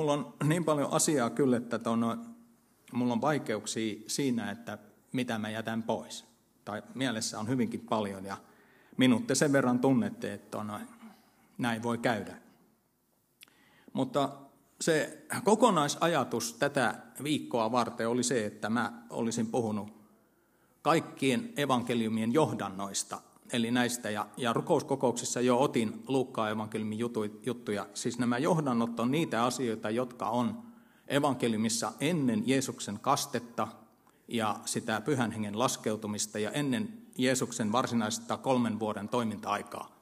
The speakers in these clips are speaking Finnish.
mulla on niin paljon asiaa kyllä, että ton, mulla on vaikeuksia siinä, että mitä mä jätän pois. Tai mielessä on hyvinkin paljon ja minut te sen verran tunnette, että on, näin voi käydä. Mutta se kokonaisajatus tätä viikkoa varten oli se, että mä olisin puhunut kaikkien evankeliumien johdannoista, eli näistä, ja, ja rukouskokouksissa jo otin Luukkaan evankeliumin juttuja. Siis nämä johdannot on niitä asioita, jotka on evankeliumissa ennen Jeesuksen kastetta ja sitä pyhän hengen laskeutumista ja ennen Jeesuksen varsinaista kolmen vuoden toiminta-aikaa.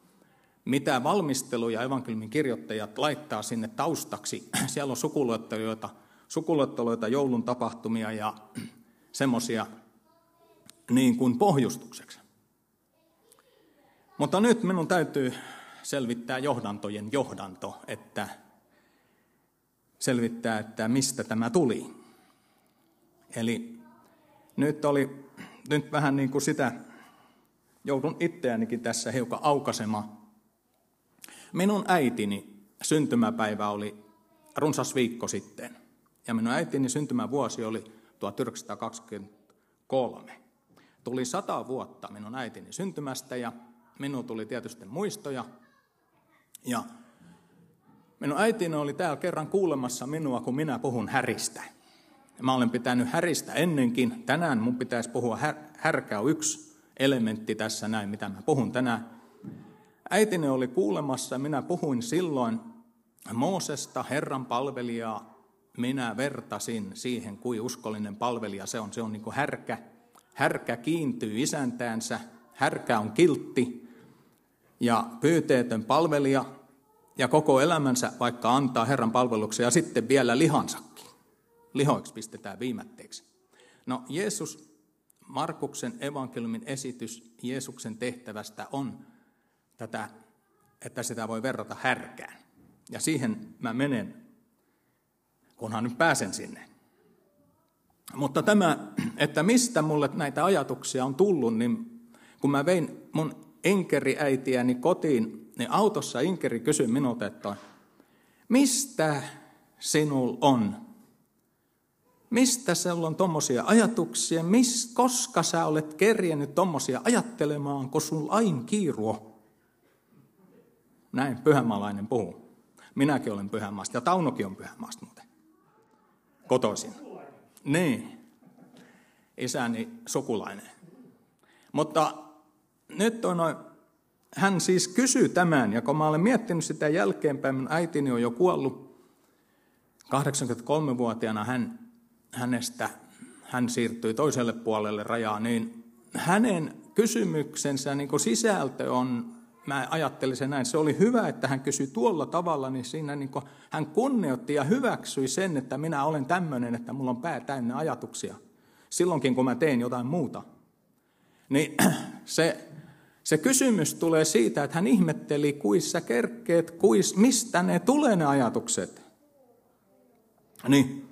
Mitä valmisteluja evankeliumin kirjoittajat laittaa sinne taustaksi, siellä on sukuluetteluita, sukuluetteluita joulun tapahtumia ja semmoisia niin kuin pohjustukseksi. Mutta nyt minun täytyy selvittää johdantojen johdanto, että selvittää, että mistä tämä tuli. Eli nyt oli nyt vähän niin kuin sitä, joudun itseänikin tässä hiukan aukasemaan. Minun äitini syntymäpäivä oli runsas viikko sitten. Ja minun äitini syntymävuosi oli 1923. Tuli sata vuotta minun äitini syntymästä ja minun tuli tietysti muistoja. Ja minun äitini oli täällä kerran kuulemassa minua, kun minä puhun häristä. Mä olen pitänyt häristä ennenkin. Tänään mun pitäisi puhua, här, härkä on yksi elementti tässä näin, mitä mä puhun tänään. Äitini oli kuulemassa, minä puhuin silloin Moosesta, Herran palvelijaa. Minä vertasin siihen, kuin uskollinen palvelija se on. Se on niin kuin härkä. Härkä kiintyy isäntäänsä, härkä on kiltti ja pyyteetön palvelija ja koko elämänsä vaikka antaa Herran palveluksen ja sitten vielä lihansakin. Lihoiksi pistetään viimätteeksi. No Jeesus, Markuksen evankeliumin esitys Jeesuksen tehtävästä on tätä, että sitä voi verrata härkään. Ja siihen mä menen, kunhan nyt pääsen sinne. Mutta tämä, että mistä mulle näitä ajatuksia on tullut, niin kun mä vein mun enkeriäitiäni kotiin, niin autossa inkeri kysyi minulta, että mistä sinul on? Mistä sinulla on tuommoisia ajatuksia? Mis, koska sä olet kerjennyt tuommoisia ajattelemaan, kun sun lain kiiruo? Näin pyhämaalainen puhuu. Minäkin olen pyhämaasta ja Taunokin on pyhämaasta muuten. Kotoisin. Niin. Isäni sukulainen. Mutta nyt on hän siis kysyy tämän, ja kun mä olen miettinyt sitä jälkeenpäin, minun äitini on jo kuollut. 83-vuotiaana hän, hänestä, hän siirtyi toiselle puolelle rajaa, niin hänen kysymyksensä niin sisältö on mä ajattelin sen näin, se oli hyvä, että hän kysyi tuolla tavalla, niin siinä niin hän kunnioitti ja hyväksyi sen, että minä olen tämmöinen, että mulla on pää täynnä ajatuksia. Silloinkin, kun mä teen jotain muuta. Niin se, se kysymys tulee siitä, että hän ihmetteli, kuissa kerkkeet, kuis, mistä ne tulee ne ajatukset. Niin,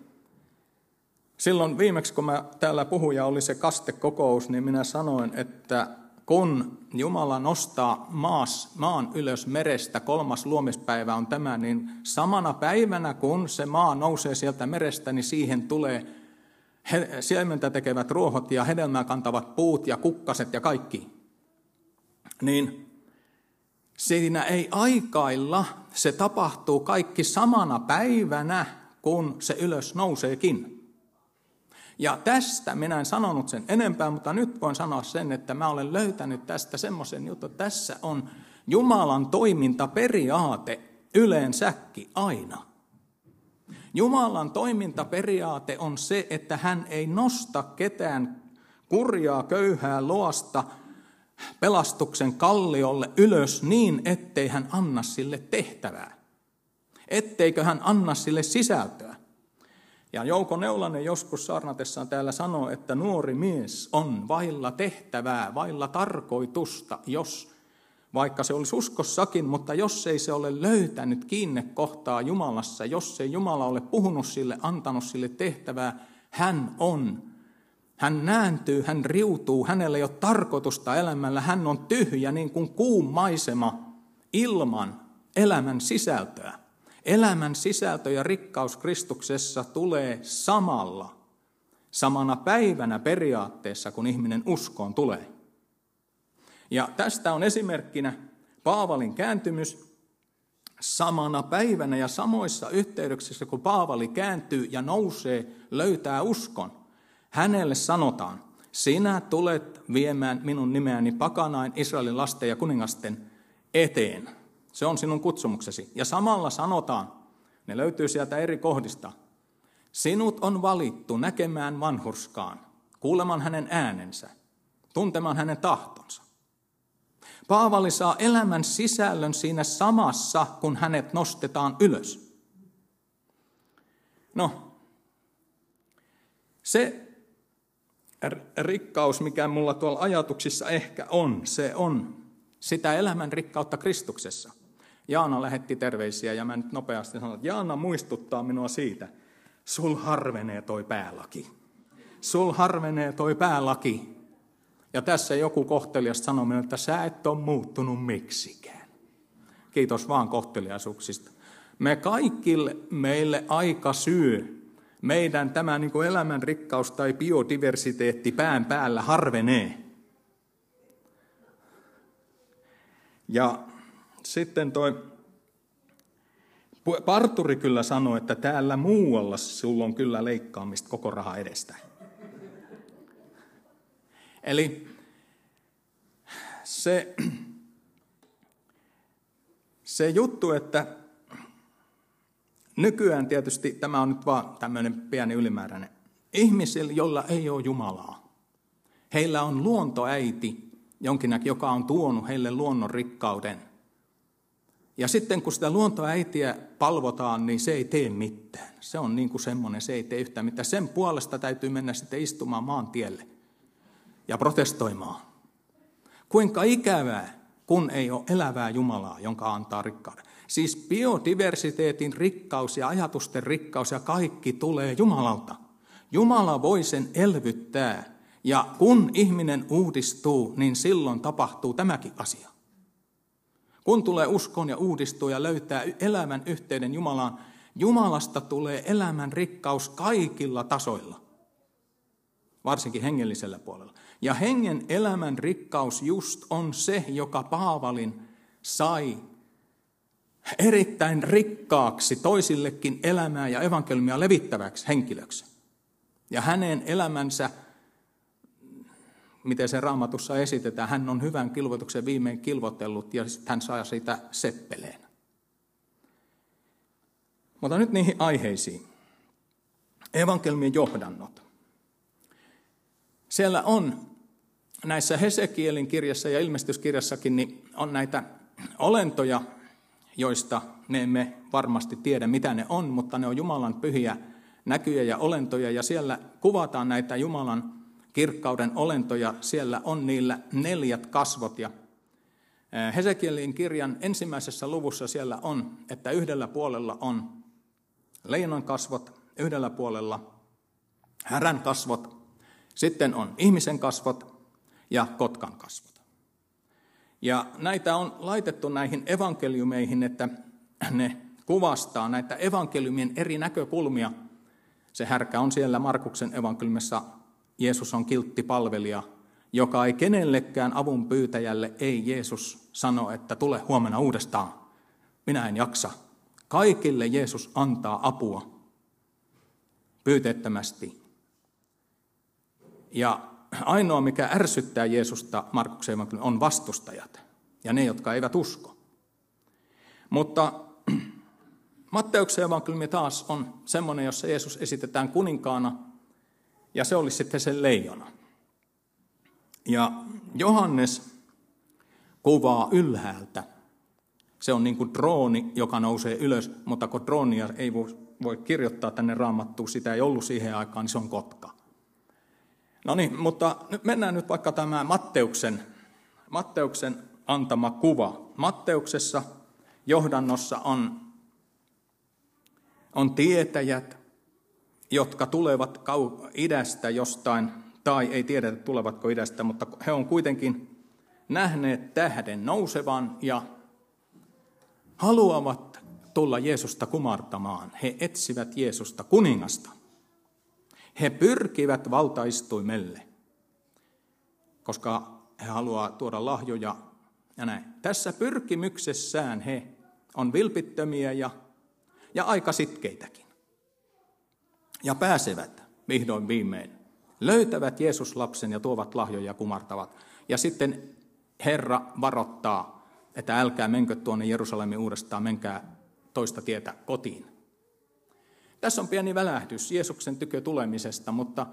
silloin viimeksi, kun mä täällä puhuja oli se kastekokous, niin minä sanoin, että kun Jumala nostaa maas, maan ylös merestä, kolmas luomispäivä on tämä, niin samana päivänä kun se maa nousee sieltä merestä, niin siihen tulee siementä tekevät ruohot ja hedelmää kantavat puut ja kukkaset ja kaikki. Niin siinä ei aikailla, se tapahtuu kaikki samana päivänä, kun se ylös nouseekin. Ja tästä minä en sanonut sen enempää, mutta nyt voin sanoa sen, että mä olen löytänyt tästä semmoisen jutun, tässä on Jumalan toimintaperiaate yleensäkin aina. Jumalan toimintaperiaate on se, että hän ei nosta ketään kurjaa, köyhää loasta pelastuksen kalliolle ylös niin, ettei hän anna sille tehtävää. Etteikö hän anna sille sisältöä. Ja Jouko Neulanen joskus saarnatessaan täällä sanoo, että nuori mies on vailla tehtävää, vailla tarkoitusta, jos vaikka se olisi uskossakin, mutta jos ei se ole löytänyt kiinne kohtaa Jumalassa, jos ei Jumala ole puhunut sille, antanut sille tehtävää, hän on. Hän nääntyy, hän riutuu, hänellä ei ole tarkoitusta elämällä, hän on tyhjä niin kuin kuun maisema ilman elämän sisältöä. Elämän sisältö ja rikkaus Kristuksessa tulee samalla, samana päivänä periaatteessa, kun ihminen uskoon tulee. Ja tästä on esimerkkinä Paavalin kääntymys samana päivänä ja samoissa yhteyksissä, kun Paavali kääntyy ja nousee, löytää uskon. Hänelle sanotaan, sinä tulet viemään minun nimeäni pakanain Israelin lasten ja kuningasten eteen. Se on sinun kutsumuksesi. Ja samalla sanotaan, ne löytyy sieltä eri kohdista, sinut on valittu näkemään vanhurskaan, kuulemaan hänen äänensä, tuntemaan hänen tahtonsa. Paavali saa elämän sisällön siinä samassa, kun hänet nostetaan ylös. No, se rikkaus, mikä mulla tuolla ajatuksissa ehkä on, se on sitä elämän rikkautta Kristuksessa. Jaana lähetti terveisiä ja mä nyt nopeasti sanon, että Jaana muistuttaa minua siitä, sul harvenee toi päälaki. Sul harvenee toi päälaki. Ja tässä joku kohtelias sanoi minulle, että sä et ole muuttunut miksikään. Kiitos vaan kohteliaisuuksista. Me kaikille meille aika syy, meidän tämä niin kuin elämän rikkaus tai biodiversiteetti pään päällä harvenee. Ja sitten toi parturi kyllä sanoi, että täällä muualla sulla on kyllä leikkaamista koko raha edestä. Eli se, se juttu, että nykyään tietysti tämä on nyt vaan tämmöinen pieni ylimääräinen. Ihmisillä, jolla ei ole Jumalaa, heillä on luontoäiti, jonkinnäkin, joka on tuonut heille luonnon rikkauden. Ja sitten kun sitä luontoäitiä palvotaan, niin se ei tee mitään. Se on niin kuin semmoinen, se ei tee yhtään mitään. Sen puolesta täytyy mennä sitten istumaan maantielle ja protestoimaan. Kuinka ikävää, kun ei ole elävää Jumalaa, jonka antaa rikkauden. Siis biodiversiteetin rikkaus ja ajatusten rikkaus ja kaikki tulee Jumalalta. Jumala voi sen elvyttää ja kun ihminen uudistuu, niin silloin tapahtuu tämäkin asia. Kun tulee uskoon ja uudistuu ja löytää elämän yhteyden Jumalaan, Jumalasta tulee elämän rikkaus kaikilla tasoilla, varsinkin hengellisellä puolella. Ja hengen elämän rikkaus just on se, joka Paavalin sai erittäin rikkaaksi toisillekin elämää ja evankeliumia levittäväksi henkilöksi. Ja hänen elämänsä miten se raamatussa esitetään, hän on hyvän kilvoituksen viimein kilvotellut ja hän saa sitä seppeleen. Mutta nyt niihin aiheisiin. Evankelmien johdannot. Siellä on näissä Hesekielin kirjassa ja ilmestyskirjassakin niin on näitä olentoja, joista ne emme varmasti tiedä, mitä ne on, mutta ne on Jumalan pyhiä näkyjä ja olentoja, ja siellä kuvataan näitä Jumalan kirkkauden olentoja, siellä on niillä neljät kasvot. Ja Hesekielin kirjan ensimmäisessä luvussa siellä on, että yhdellä puolella on leijonan kasvot, yhdellä puolella härän kasvot, sitten on ihmisen kasvot ja kotkan kasvot. Ja näitä on laitettu näihin evankeliumeihin, että ne kuvastaa näitä evankeliumien eri näkökulmia. Se härkä on siellä Markuksen evankeliumissa Jeesus on kiltti palvelija, joka ei kenellekään avun pyytäjälle, ei Jeesus sano, että tule huomenna uudestaan. Minä en jaksa. Kaikille Jeesus antaa apua pyyteettömästi. Ja ainoa, mikä ärsyttää Jeesusta Markuksen on vastustajat ja ne, jotka eivät usko. Mutta Matteuksen evankeliumi taas on semmoinen, jossa Jeesus esitetään kuninkaana – ja se oli sitten se leijona. Ja Johannes kuvaa ylhäältä. Se on niin kuin drooni, joka nousee ylös, mutta kun droonia ei voi kirjoittaa tänne raamattuun, sitä ei ollut siihen aikaan, niin se on kotka. No niin, mutta nyt mennään nyt vaikka tämä Matteuksen, Matteuksen antama kuva. Matteuksessa johdannossa on, on tietäjät, jotka tulevat idästä jostain, tai ei tiedetä tulevatko idästä, mutta he on kuitenkin nähneet tähden nousevan ja haluavat tulla Jeesusta kumartamaan. He etsivät Jeesusta kuningasta. He pyrkivät valtaistuimelle, koska he haluaa tuoda lahjoja ja näin. Tässä pyrkimyksessään he on vilpittömiä ja, ja aika sitkeitäkin. Ja pääsevät vihdoin viimein. Löytävät Jeesus-lapsen ja tuovat lahjoja kumartavat. Ja sitten Herra varoittaa, että älkää menkö tuonne Jerusalemin uudestaan, menkää toista tietä kotiin. Tässä on pieni välähdys Jeesuksen tykö tulemisesta, mutta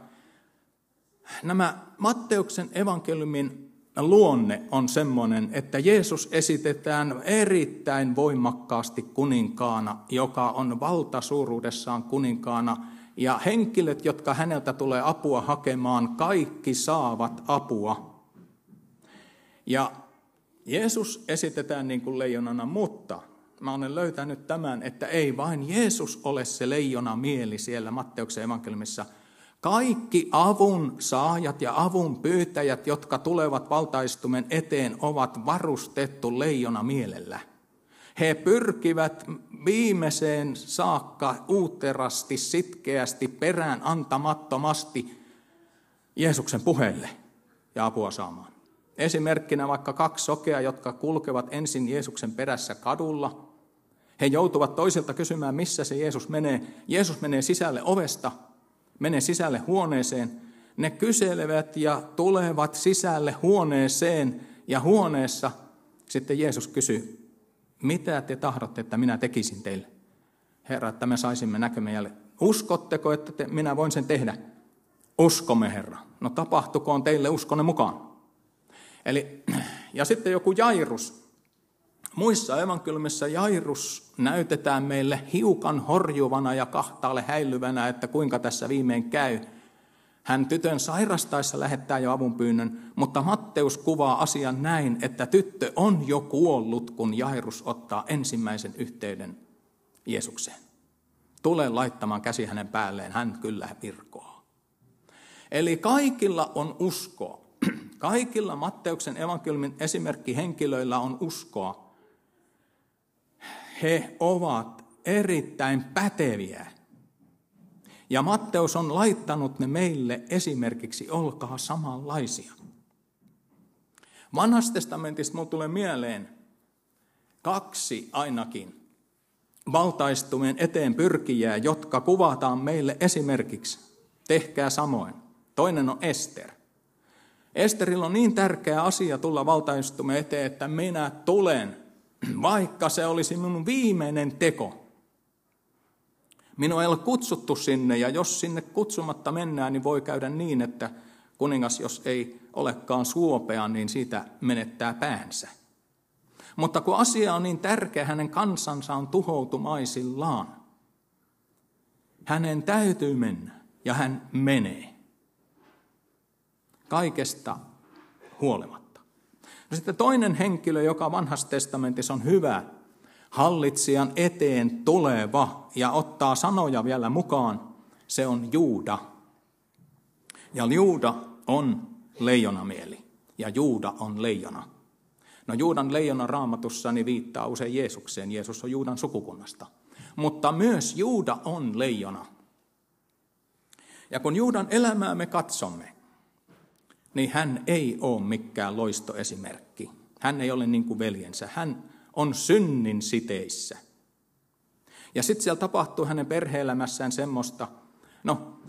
nämä Matteuksen evankeliumin luonne on semmoinen, että Jeesus esitetään erittäin voimakkaasti kuninkaana, joka on valtasuuruudessaan kuninkaana, ja henkilöt, jotka häneltä tulee apua hakemaan, kaikki saavat apua. Ja Jeesus esitetään niin kuin leijonana, mutta mä olen löytänyt tämän, että ei vain Jeesus ole se leijona mieli siellä Matteuksen evankeliumissa. Kaikki avun saajat ja avun pyytäjät, jotka tulevat valtaistumen eteen, ovat varustettu leijona mielellä. He pyrkivät viimeiseen saakka uuterasti, sitkeästi, perään antamattomasti Jeesuksen puheelle ja apua saamaan. Esimerkkinä vaikka kaksi sokea, jotka kulkevat ensin Jeesuksen perässä kadulla. He joutuvat toisilta kysymään, missä se Jeesus menee. Jeesus menee sisälle ovesta, menee sisälle huoneeseen. Ne kyselevät ja tulevat sisälle huoneeseen ja huoneessa sitten Jeesus kysyy, mitä te tahdotte, että minä tekisin teille? Herra, että me saisimme näkömme jälleen. Uskotteko, että te, minä voin sen tehdä? Uskomme, Herra. No tapahtukoon teille uskonne mukaan. Eli, ja sitten joku Jairus. Muissa evankeliumissa Jairus näytetään meille hiukan horjuvana ja kahtaalle häilyvänä, että kuinka tässä viimein käy. Hän tytön sairastaessa lähettää jo avunpyynnön, mutta Matteus kuvaa asian näin, että tyttö on jo kuollut, kun Jairus ottaa ensimmäisen yhteyden Jeesukseen. Tule laittamaan käsi hänen päälleen, hän kyllä virkoaa. Eli kaikilla on uskoa. Kaikilla Matteuksen evankeliumin esimerkkihenkilöillä on uskoa. He ovat erittäin päteviä. Ja Matteus on laittanut ne meille esimerkiksi, olkaa samanlaisia. Vanhasta testamentista minulle tulee mieleen kaksi ainakin valtaistumien eteen pyrkijää, jotka kuvataan meille esimerkiksi. Tehkää samoin. Toinen on Ester. Esterillä on niin tärkeä asia tulla valtaistumeen eteen, että minä tulen, vaikka se olisi minun viimeinen teko. Minua ei ole kutsuttu sinne, ja jos sinne kutsumatta mennään, niin voi käydä niin, että kuningas, jos ei olekaan suopea, niin siitä menettää päänsä. Mutta kun asia on niin tärkeä, hänen kansansa on tuhoutumaisillaan. Hänen täytyy mennä, ja hän menee kaikesta huolimatta. No sitten toinen henkilö, joka vanhassa testamentissa on hyvä, hallitsijan eteen tuleva ja ottaa sanoja vielä mukaan, se on Juuda. Ja Juuda on leijonamieli ja Juuda on leijona. No Juudan leijona raamatussa niin viittaa usein Jeesukseen. Jeesus on Juudan sukukunnasta. Mutta myös Juuda on leijona. Ja kun Juudan elämää me katsomme, niin hän ei ole mikään loistoesimerkki. Hän ei ole niin kuin veljensä. Hän on synnin siteissä. Ja sitten siellä tapahtuu hänen perheelämässään semmoista, no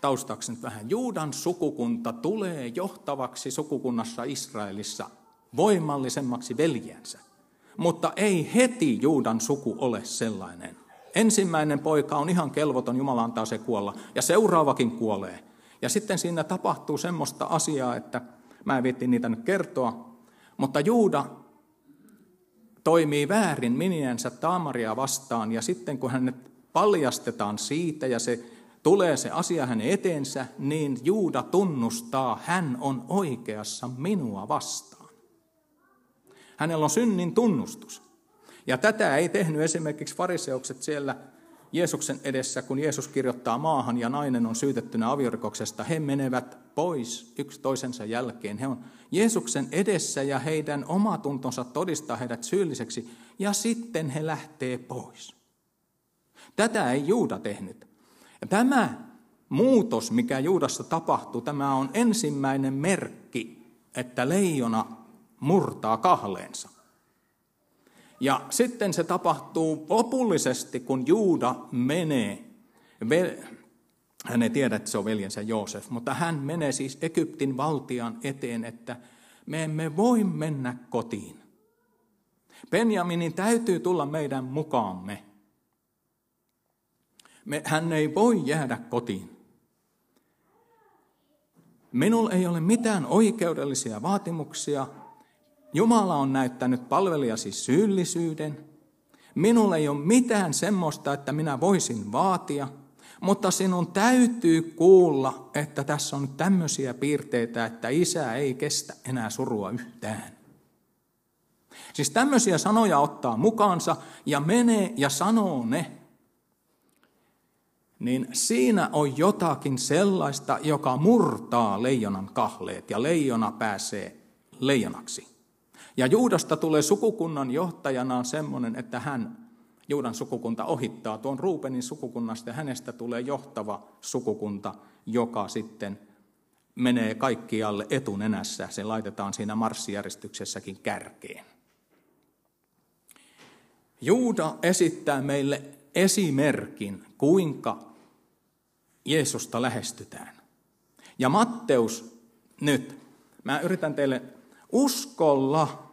taustaksi nyt vähän, Juudan sukukunta tulee johtavaksi sukukunnassa Israelissa voimallisemmaksi veljensä. Mutta ei heti Juudan suku ole sellainen. Ensimmäinen poika on ihan kelvoton, Jumala antaa se kuolla, ja seuraavakin kuolee. Ja sitten siinä tapahtuu semmoista asiaa, että mä en viitti niitä nyt kertoa, mutta Juuda toimii väärin miniänsä Taamaria vastaan, ja sitten kun hänet paljastetaan siitä, ja se tulee se asia hänen eteensä, niin Juuda tunnustaa, hän on oikeassa minua vastaan. Hänellä on synnin tunnustus. Ja tätä ei tehnyt esimerkiksi fariseukset siellä Jeesuksen edessä, kun Jeesus kirjoittaa maahan ja nainen on syytettynä aviorikoksesta, he menevät pois yksi toisensa jälkeen. He on Jeesuksen edessä ja heidän omatuntonsa todistaa heidät syylliseksi ja sitten he lähtee pois. Tätä ei Juuda tehnyt. Ja tämä muutos, mikä Juudassa tapahtuu, tämä on ensimmäinen merkki, että leijona murtaa kahleensa. Ja sitten se tapahtuu lopullisesti, kun Juuda menee. Hän ei tiedä, että se on veljensä Joosef, mutta hän menee siis Egyptin valtian eteen, että me emme voi mennä kotiin. Benjaminin täytyy tulla meidän mukaamme. Me, hän ei voi jäädä kotiin. Minulla ei ole mitään oikeudellisia vaatimuksia. Jumala on näyttänyt palvelijasi syyllisyyden. Minulla ei ole mitään semmoista, että minä voisin vaatia, mutta sinun täytyy kuulla, että tässä on tämmöisiä piirteitä, että isä ei kestä enää surua yhtään. Siis tämmöisiä sanoja ottaa mukaansa ja menee ja sanoo ne niin siinä on jotakin sellaista, joka murtaa leijonan kahleet ja leijona pääsee leijonaksi. Ja Juudasta tulee sukukunnan johtajanaan semmoinen, että hän, Juudan sukukunta, ohittaa tuon Ruupenin sukukunnasta ja hänestä tulee johtava sukukunta, joka sitten menee kaikkialle etunenässä. Se laitetaan siinä marssijärjestyksessäkin kärkeen. Juuda esittää meille esimerkin, kuinka Jeesusta lähestytään. Ja Matteus nyt, mä yritän teille uskolla,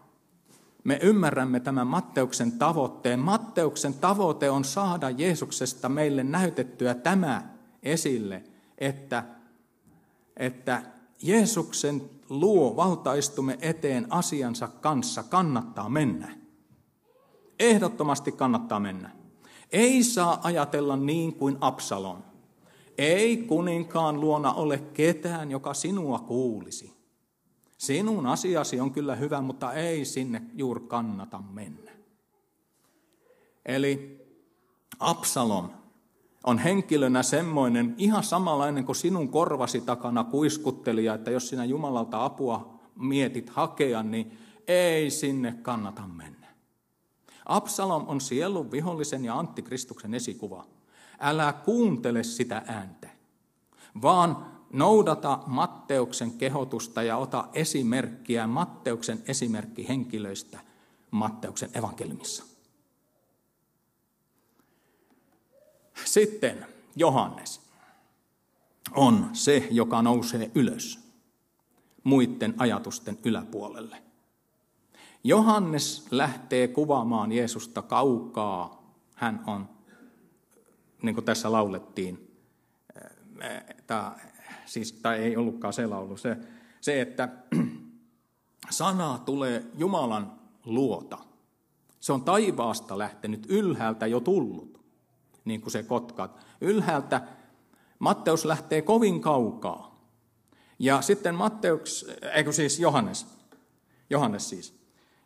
me ymmärrämme tämän Matteuksen tavoitteen. Matteuksen tavoite on saada Jeesuksesta meille näytettyä tämä esille, että, että Jeesuksen luo valtaistumme eteen asiansa kanssa kannattaa mennä. Ehdottomasti kannattaa mennä. Ei saa ajatella niin kuin Absalon. Ei kuninkaan luona ole ketään, joka sinua kuulisi. Sinun asiasi on kyllä hyvä, mutta ei sinne juuri kannata mennä. Eli Absalom on henkilönä semmoinen ihan samanlainen kuin sinun korvasi takana kuiskuttelija, että jos sinä Jumalalta apua mietit hakea, niin ei sinne kannata mennä. Absalom on sielun vihollisen ja antikristuksen esikuva älä kuuntele sitä ääntä, vaan noudata Matteuksen kehotusta ja ota esimerkkiä Matteuksen esimerkkihenkilöistä Matteuksen evankeliumissa. Sitten Johannes on se, joka nousee ylös muiden ajatusten yläpuolelle. Johannes lähtee kuvaamaan Jeesusta kaukaa. Hän on niin kuin tässä laulettiin, tai, siis, tai ei ollutkaan se laulu, se, se että sana tulee Jumalan luota. Se on taivaasta lähtenyt, ylhäältä jo tullut, niin kuin se kotkat. Ylhäältä Matteus lähtee kovin kaukaa. Ja sitten Matteus, eikö siis Johannes, Johannes siis.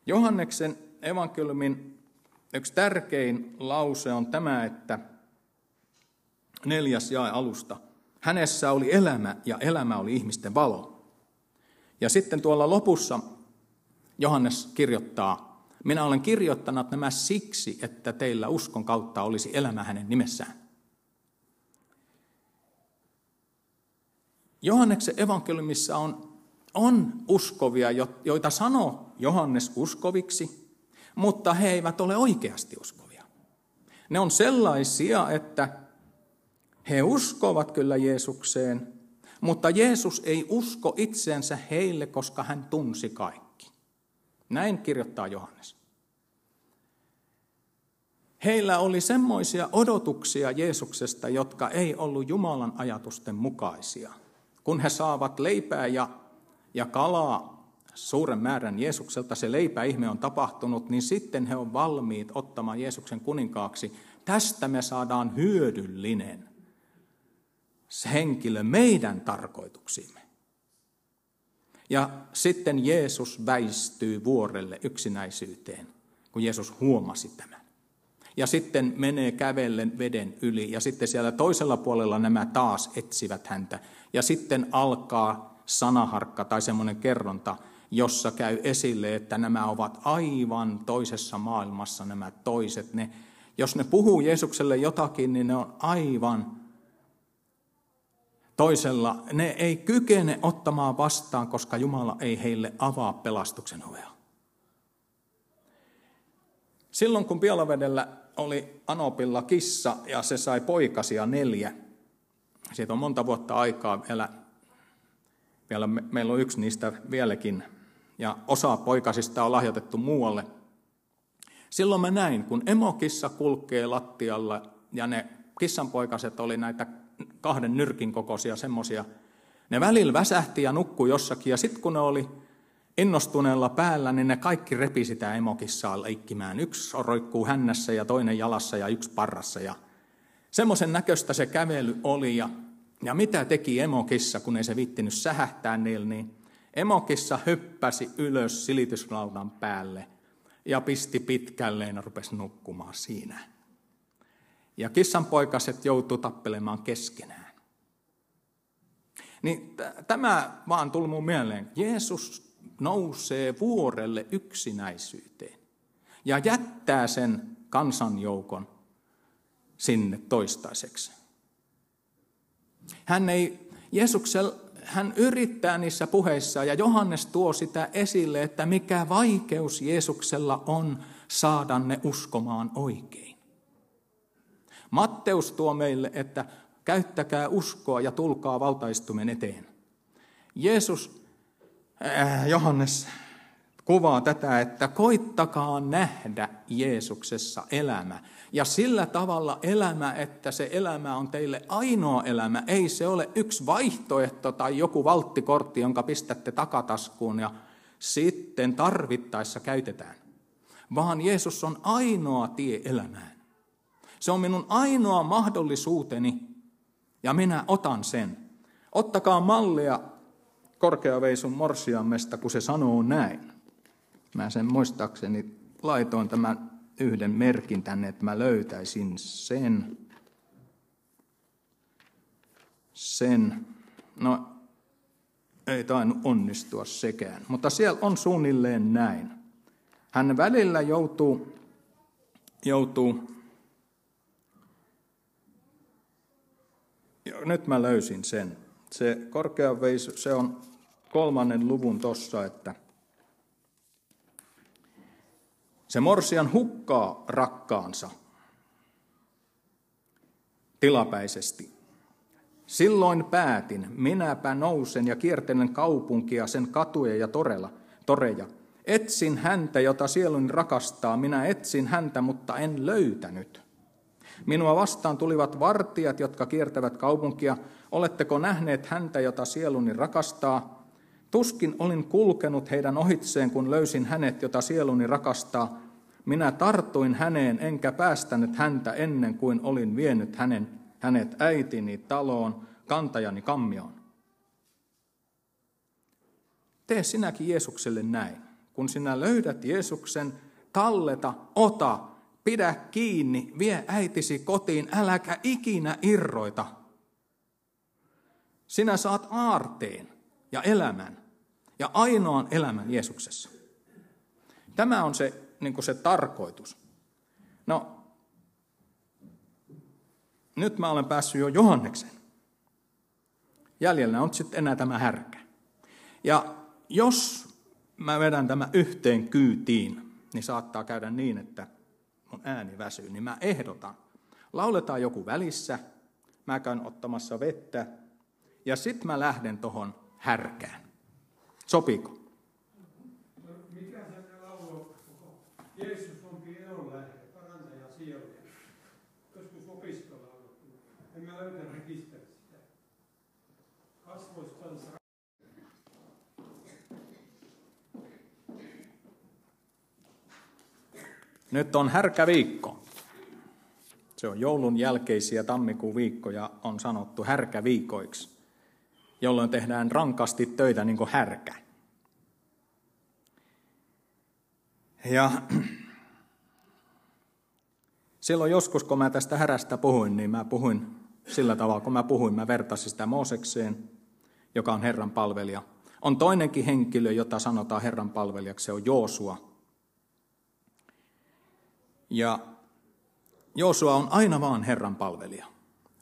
Johanneksen evankeliumin yksi tärkein lause on tämä, että neljäs jae alusta. Hänessä oli elämä ja elämä oli ihmisten valo. Ja sitten tuolla lopussa Johannes kirjoittaa, minä olen kirjoittanut nämä siksi, että teillä uskon kautta olisi elämä hänen nimessään. Johanneksen evankeliumissa on, on uskovia, joita sanoo Johannes uskoviksi, mutta he eivät ole oikeasti uskovia. Ne on sellaisia, että he uskovat kyllä Jeesukseen, mutta Jeesus ei usko itseensä heille, koska hän tunsi kaikki. Näin kirjoittaa Johannes. Heillä oli semmoisia odotuksia Jeesuksesta, jotka ei ollut Jumalan ajatusten mukaisia. Kun he saavat leipää ja, ja kalaa suuren määrän Jeesukselta, se leipäihme on tapahtunut, niin sitten he on valmiit ottamaan Jeesuksen kuninkaaksi. Tästä me saadaan hyödyllinen henkilö meidän tarkoituksimme. Ja sitten Jeesus väistyy vuorelle yksinäisyyteen, kun Jeesus huomasi tämän. ja sitten menee kävellen veden yli. Ja sitten siellä toisella puolella nämä taas etsivät häntä. Ja sitten alkaa sanaharkka tai semmoinen kerronta, jossa käy esille, että nämä ovat aivan toisessa maailmassa nämä toiset. Ne, jos ne puhuu Jeesukselle jotakin, niin ne on aivan toisella. Ne ei kykene ottamaan vastaan, koska Jumala ei heille avaa pelastuksen ovea. Silloin kun Pielavedellä oli Anopilla kissa ja se sai poikasia neljä, siitä on monta vuotta aikaa vielä, vielä meillä on yksi niistä vieläkin, ja osa poikasista on lahjoitettu muualle. Silloin mä näin, kun emokissa kulkee lattialla ja ne kissanpoikaset oli näitä kahden nyrkin kokoisia semmoisia. Ne välillä väsähti ja nukkui jossakin ja sitten kun ne oli innostuneella päällä, niin ne kaikki repi sitä emokissaa leikkimään. Yksi roikkuu hännässä ja toinen jalassa ja yksi parrassa. Ja semmoisen näköistä se kävely oli. Ja, ja mitä teki emokissa, kun ei se vittinyt sähähtää niillä, niin emokissa hyppäsi ylös silityslaudan päälle ja pisti pitkälleen ja rupesi nukkumaan siinä. Ja kissanpoikaset joutuu tappelemaan keskenään. Niin tämä vaan tuli mun mieleen. Jeesus nousee vuorelle yksinäisyyteen ja jättää sen kansanjoukon sinne toistaiseksi. Hän ei, Jeesuksella, hän yrittää niissä puheissa ja Johannes tuo sitä esille, että mikä vaikeus Jeesuksella on saada ne uskomaan oikein. Matteus tuo meille, että käyttäkää uskoa ja tulkaa valtaistumen eteen. Jeesus Äh, Johannes kuvaa tätä, että koittakaa nähdä Jeesuksessa elämä. Ja sillä tavalla elämä, että se elämä on teille ainoa elämä. Ei se ole yksi vaihtoehto tai joku valttikortti, jonka pistätte takataskuun ja sitten tarvittaessa käytetään. Vaan Jeesus on ainoa tie elämään. Se on minun ainoa mahdollisuuteni ja minä otan sen. Ottakaa mallia korkeaveisun morsiammesta, kun se sanoo näin. Mä sen muistaakseni laitoin tämän yhden merkin tänne, että mä löytäisin sen. Sen. No, ei tainnut onnistua sekään, mutta siellä on suunnilleen näin. Hän välillä joutuu, joutuu nyt mä löysin sen. Se korkea veisu, se on kolmannen luvun tossa, että se morsian hukkaa rakkaansa tilapäisesti. Silloin päätin, minäpä nousen ja kiertelen kaupunkia, sen katuja ja torella, toreja. Etsin häntä, jota sieluni rakastaa, minä etsin häntä, mutta en löytänyt. Minua vastaan tulivat vartijat, jotka kiertävät kaupunkia. Oletteko nähneet häntä, jota sieluni rakastaa? Tuskin olin kulkenut heidän ohitseen, kun löysin hänet, jota sieluni rakastaa. Minä tartuin häneen, enkä päästänyt häntä ennen kuin olin vienyt hänen, hänet äitini taloon, kantajani kammioon. Tee sinäkin Jeesukselle näin. Kun sinä löydät Jeesuksen, talleta, ota, pidä kiinni, vie äitisi kotiin, äläkä ikinä irroita. Sinä saat aarteen ja elämän ja ainoan elämän Jeesuksessa. Tämä on se, niin se tarkoitus. No, nyt mä olen päässyt jo Johanneksen. Jäljellä on sitten enää tämä härkä. Ja jos mä vedän tämä yhteen kyytiin, niin saattaa käydä niin, että mun ääni väsyy. Niin mä ehdotan, lauletaan joku välissä, mä käyn ottamassa vettä, ja sitten mä lähden tuohon härkään. Sopiiko? Mikä se laulu Jeesus Nyt on härkäviikko. Se on joulun jälkeisiä tammikuun viikkoja on sanottu härkäviikoiksi jolloin tehdään rankasti töitä niin kuin härkä. Silloin joskus, kun mä tästä härästä puhuin, niin mä puhuin sillä tavalla, kun mä puhuin, mä vertasin sitä Moosekseen, joka on Herran palvelija. On toinenkin henkilö, jota sanotaan Herran palvelijaksi, se on Joosua. Ja Joosua on aina vaan Herran palvelija.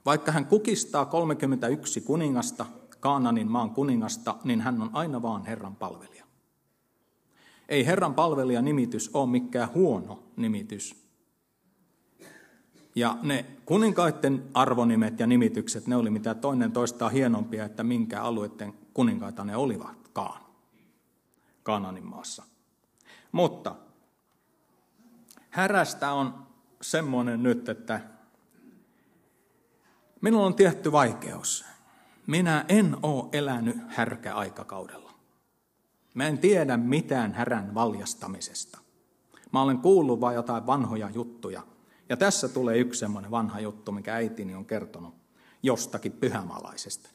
Vaikka hän kukistaa 31 kuningasta, Kaananin maan kuningasta, niin hän on aina vaan Herran palvelija. Ei Herran palvelija nimitys ole mikään huono nimitys. Ja ne kuninkaiden arvonimet ja nimitykset, ne oli mitä toinen toistaan hienompia, että minkä alueiden kuninkaita ne olivatkaan Kaananin maassa. Mutta härästä on semmoinen nyt, että minulla on tietty vaikeus. Minä en ole elänyt härkäaikakaudella. Mä en tiedä mitään härän valjastamisesta. Mä olen kuullut vain jotain vanhoja juttuja. Ja tässä tulee yksi semmoinen vanha juttu, mikä äitini on kertonut jostakin pyhämaalaisesta.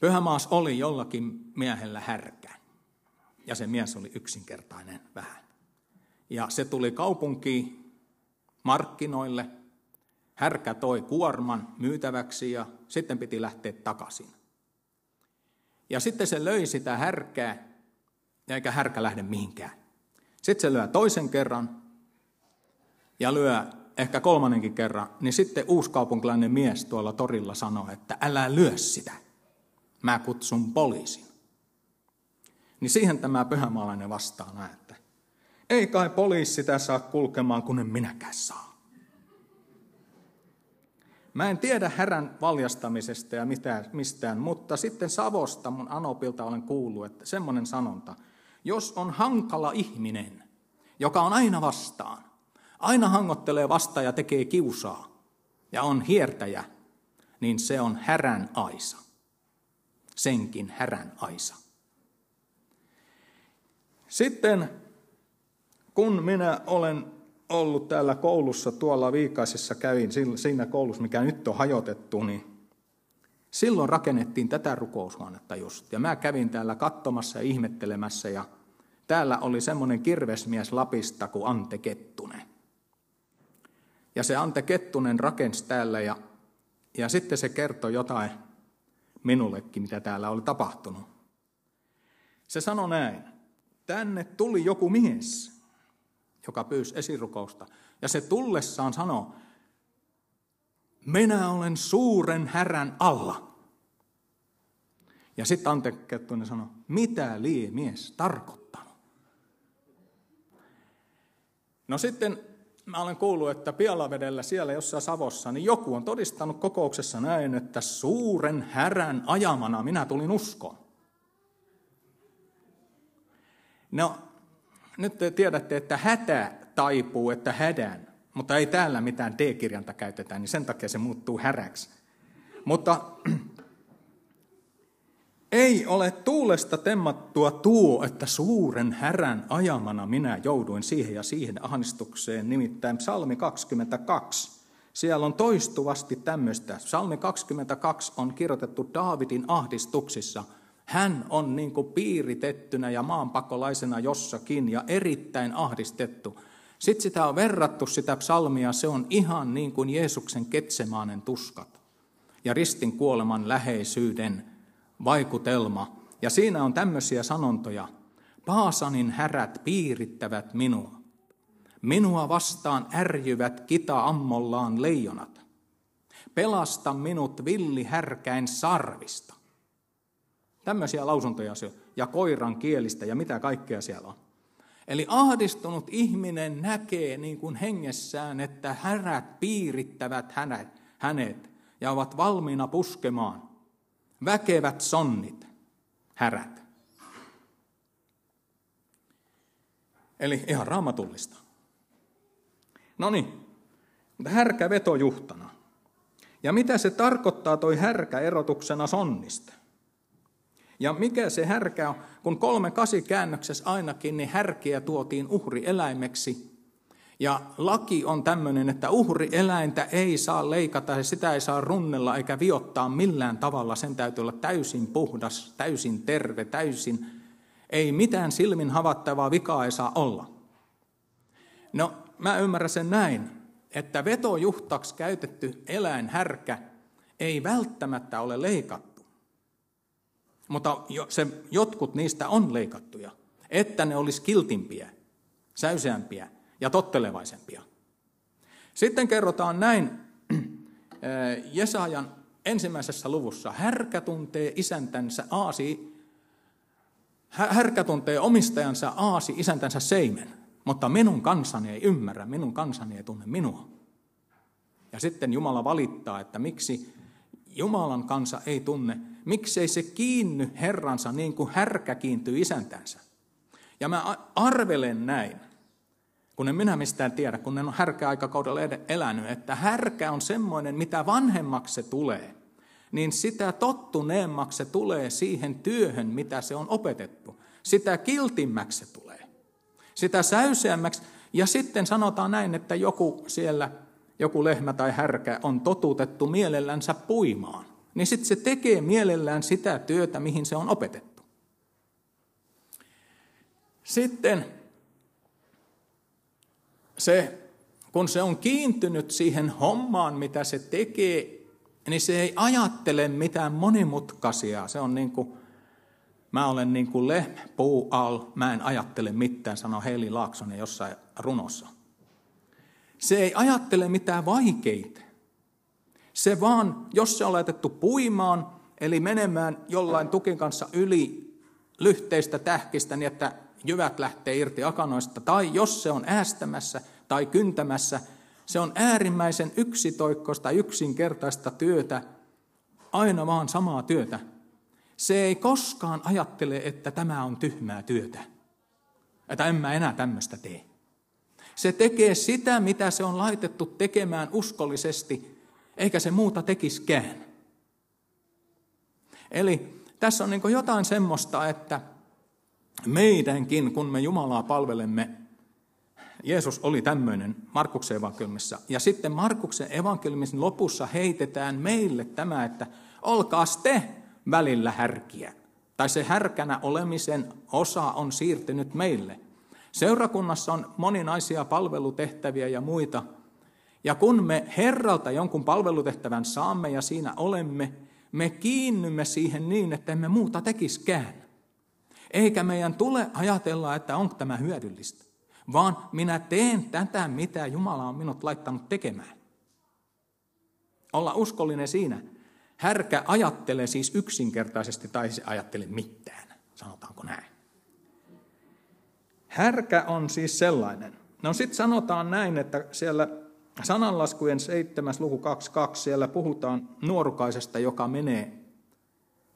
Pyhämaas oli jollakin miehellä härkä. Ja se mies oli yksinkertainen vähän. Ja se tuli kaupunkiin markkinoille. Härkä toi kuorman myytäväksi ja sitten piti lähteä takaisin. Ja sitten se löi sitä härkää, eikä härkä lähde mihinkään. Sitten se lyö toisen kerran ja lyö ehkä kolmannenkin kerran, niin sitten uuskaupunkilainen mies tuolla torilla sanoi, että älä lyö sitä. Mä kutsun poliisin. Niin siihen tämä pyhämaalainen vastaa näin, ei kai poliisi sitä saa kulkemaan, kun en minäkään saa. Mä en tiedä härän valjastamisesta ja mitään, mistään, mutta sitten Savosta mun Anopilta olen kuullut, että semmoinen sanonta, jos on hankala ihminen, joka on aina vastaan, aina hangottelee vastaan ja tekee kiusaa ja on hiertäjä, niin se on härän aisa. Senkin härän aisa. Sitten kun minä olen ollut täällä koulussa, tuolla Viikaisessa kävin, siinä koulussa, mikä nyt on hajotettu, niin silloin rakennettiin tätä rukoushuonetta just. Ja mä kävin täällä katsomassa ja ihmettelemässä, ja täällä oli semmoinen kirvesmies Lapista kuin Ante Kettunen. Ja se Ante Kettunen rakensi täällä, ja, ja sitten se kertoi jotain minullekin, mitä täällä oli tapahtunut. Se sanoi näin, tänne tuli joku mies, joka pyysi esirukousta. Ja se tullessaan sanoi, minä olen suuren härän alla. Ja sitten Ante Kettunen sanoi, mitä lie mies tarkoittanut? No sitten mä olen kuullut, että Pialavedellä siellä jossain Savossa, niin joku on todistanut kokouksessa näin, että suuren härän ajamana minä tulin uskoon. No, nyt te tiedätte, että hätä taipuu, että hädän, mutta ei täällä mitään D-kirjanta käytetä, niin sen takia se muuttuu häräksi. Mutta ei ole tuulesta temmattua tuo, että suuren härän ajamana minä jouduin siihen ja siihen ahdistukseen, nimittäin psalmi 22. Siellä on toistuvasti tämmöistä. Psalmi 22 on kirjoitettu Daavidin ahdistuksissa – hän on niin kuin piiritettynä ja maanpakolaisena jossakin ja erittäin ahdistettu. Sitten sitä on verrattu sitä psalmia, se on ihan niin kuin Jeesuksen ketsemaanen tuskat ja ristin kuoleman läheisyyden vaikutelma. Ja siinä on tämmöisiä sanontoja. Paasanin härät piirittävät minua. Minua vastaan ärjyvät kita-ammollaan leijonat. Pelasta minut villi härkäin sarvista. Tämmöisiä lausuntoja ja koiran kielistä ja mitä kaikkea siellä on. Eli ahdistunut ihminen näkee niin kuin hengessään, että härät piirittävät hänet, hänet ja ovat valmiina puskemaan. Väkevät sonnit, härät. Eli ihan raamatullista. No niin, härkä vetojuhtana. Ja mitä se tarkoittaa toi härkä erotuksena sonnista? Ja mikä se härkä on? Kun kolme kasi käännöksessä ainakin, niin härkiä tuotiin uhrieläimeksi. Ja laki on tämmöinen, että uhrieläintä ei saa leikata ja sitä ei saa runnella eikä viottaa millään tavalla. Sen täytyy olla täysin puhdas, täysin terve, täysin. Ei mitään silmin havattavaa vikaa ei saa olla. No, mä ymmärrän sen näin, että vetojuhtaksi käytetty eläinhärkä ei välttämättä ole leikattu. Mutta se, jotkut niistä on leikattuja, että ne olisi kiltimpiä, säyseämpiä ja tottelevaisempia. Sitten kerrotaan näin Jesajan ensimmäisessä luvussa. Härkä tuntee isäntänsä aasi, härkä tuntee omistajansa aasi isäntänsä seimen, mutta minun kansani ei ymmärrä, minun kansani ei tunne minua. Ja sitten Jumala valittaa, että miksi Jumalan kansa ei tunne, miksei se kiinny Herransa niin kuin härkä kiintyy isäntänsä. Ja mä arvelen näin, kun en minä mistään tiedä, kun en ole härkäaikakaudella elänyt, että härkä on semmoinen, mitä vanhemmaksi se tulee, niin sitä tottuneemmaksi se tulee siihen työhön, mitä se on opetettu. Sitä kiltimmäksi se tulee. Sitä säyseämmäksi. Ja sitten sanotaan näin, että joku siellä, joku lehmä tai härkä on totutettu mielellänsä puimaan. Niin sitten se tekee mielellään sitä työtä, mihin se on opetettu. Sitten se, kun se on kiintynyt siihen hommaan, mitä se tekee, niin se ei ajattele mitään monimutkaisia. Se on niin kuin, mä olen niin kuin lehmä puu al, mä en ajattele mitään, sanoi Heili Laaksonen jossain runossa. Se ei ajattele mitään vaikeita. Se vaan, jos se on laitettu puimaan, eli menemään jollain tukin kanssa yli lyhteistä tähkistä niin, että jyvät lähtee irti akanoista, tai jos se on äästämässä tai kyntämässä, se on äärimmäisen yksitoikkoista, yksinkertaista työtä, aina vaan samaa työtä. Se ei koskaan ajattele, että tämä on tyhmää työtä, että en mä enää tämmöistä tee. Se tekee sitä, mitä se on laitettu tekemään uskollisesti, eikä se muuta tekiskään. Eli tässä on niin jotain semmoista, että meidänkin, kun me Jumalaa palvelemme, Jeesus oli tämmöinen Markuksen evankeliumissa. Ja sitten Markuksen evankeliumin lopussa heitetään meille tämä, että olkaas te välillä härkiä. Tai se härkänä olemisen osa on siirtynyt meille. Seurakunnassa on moninaisia palvelutehtäviä ja muita. Ja kun me Herralta jonkun palvelutehtävän saamme ja siinä olemme, me kiinnymme siihen niin, että emme muuta tekiskään. Eikä meidän tule ajatella, että onko tämä hyödyllistä, vaan minä teen tätä, mitä Jumala on minut laittanut tekemään. Olla uskollinen siinä. Härkä ajattelee siis yksinkertaisesti tai se ajattele mitään, sanotaanko näin. Härkä on siis sellainen. No sitten sanotaan näin, että siellä sananlaskujen 7. luku 22, siellä puhutaan nuorukaisesta, joka menee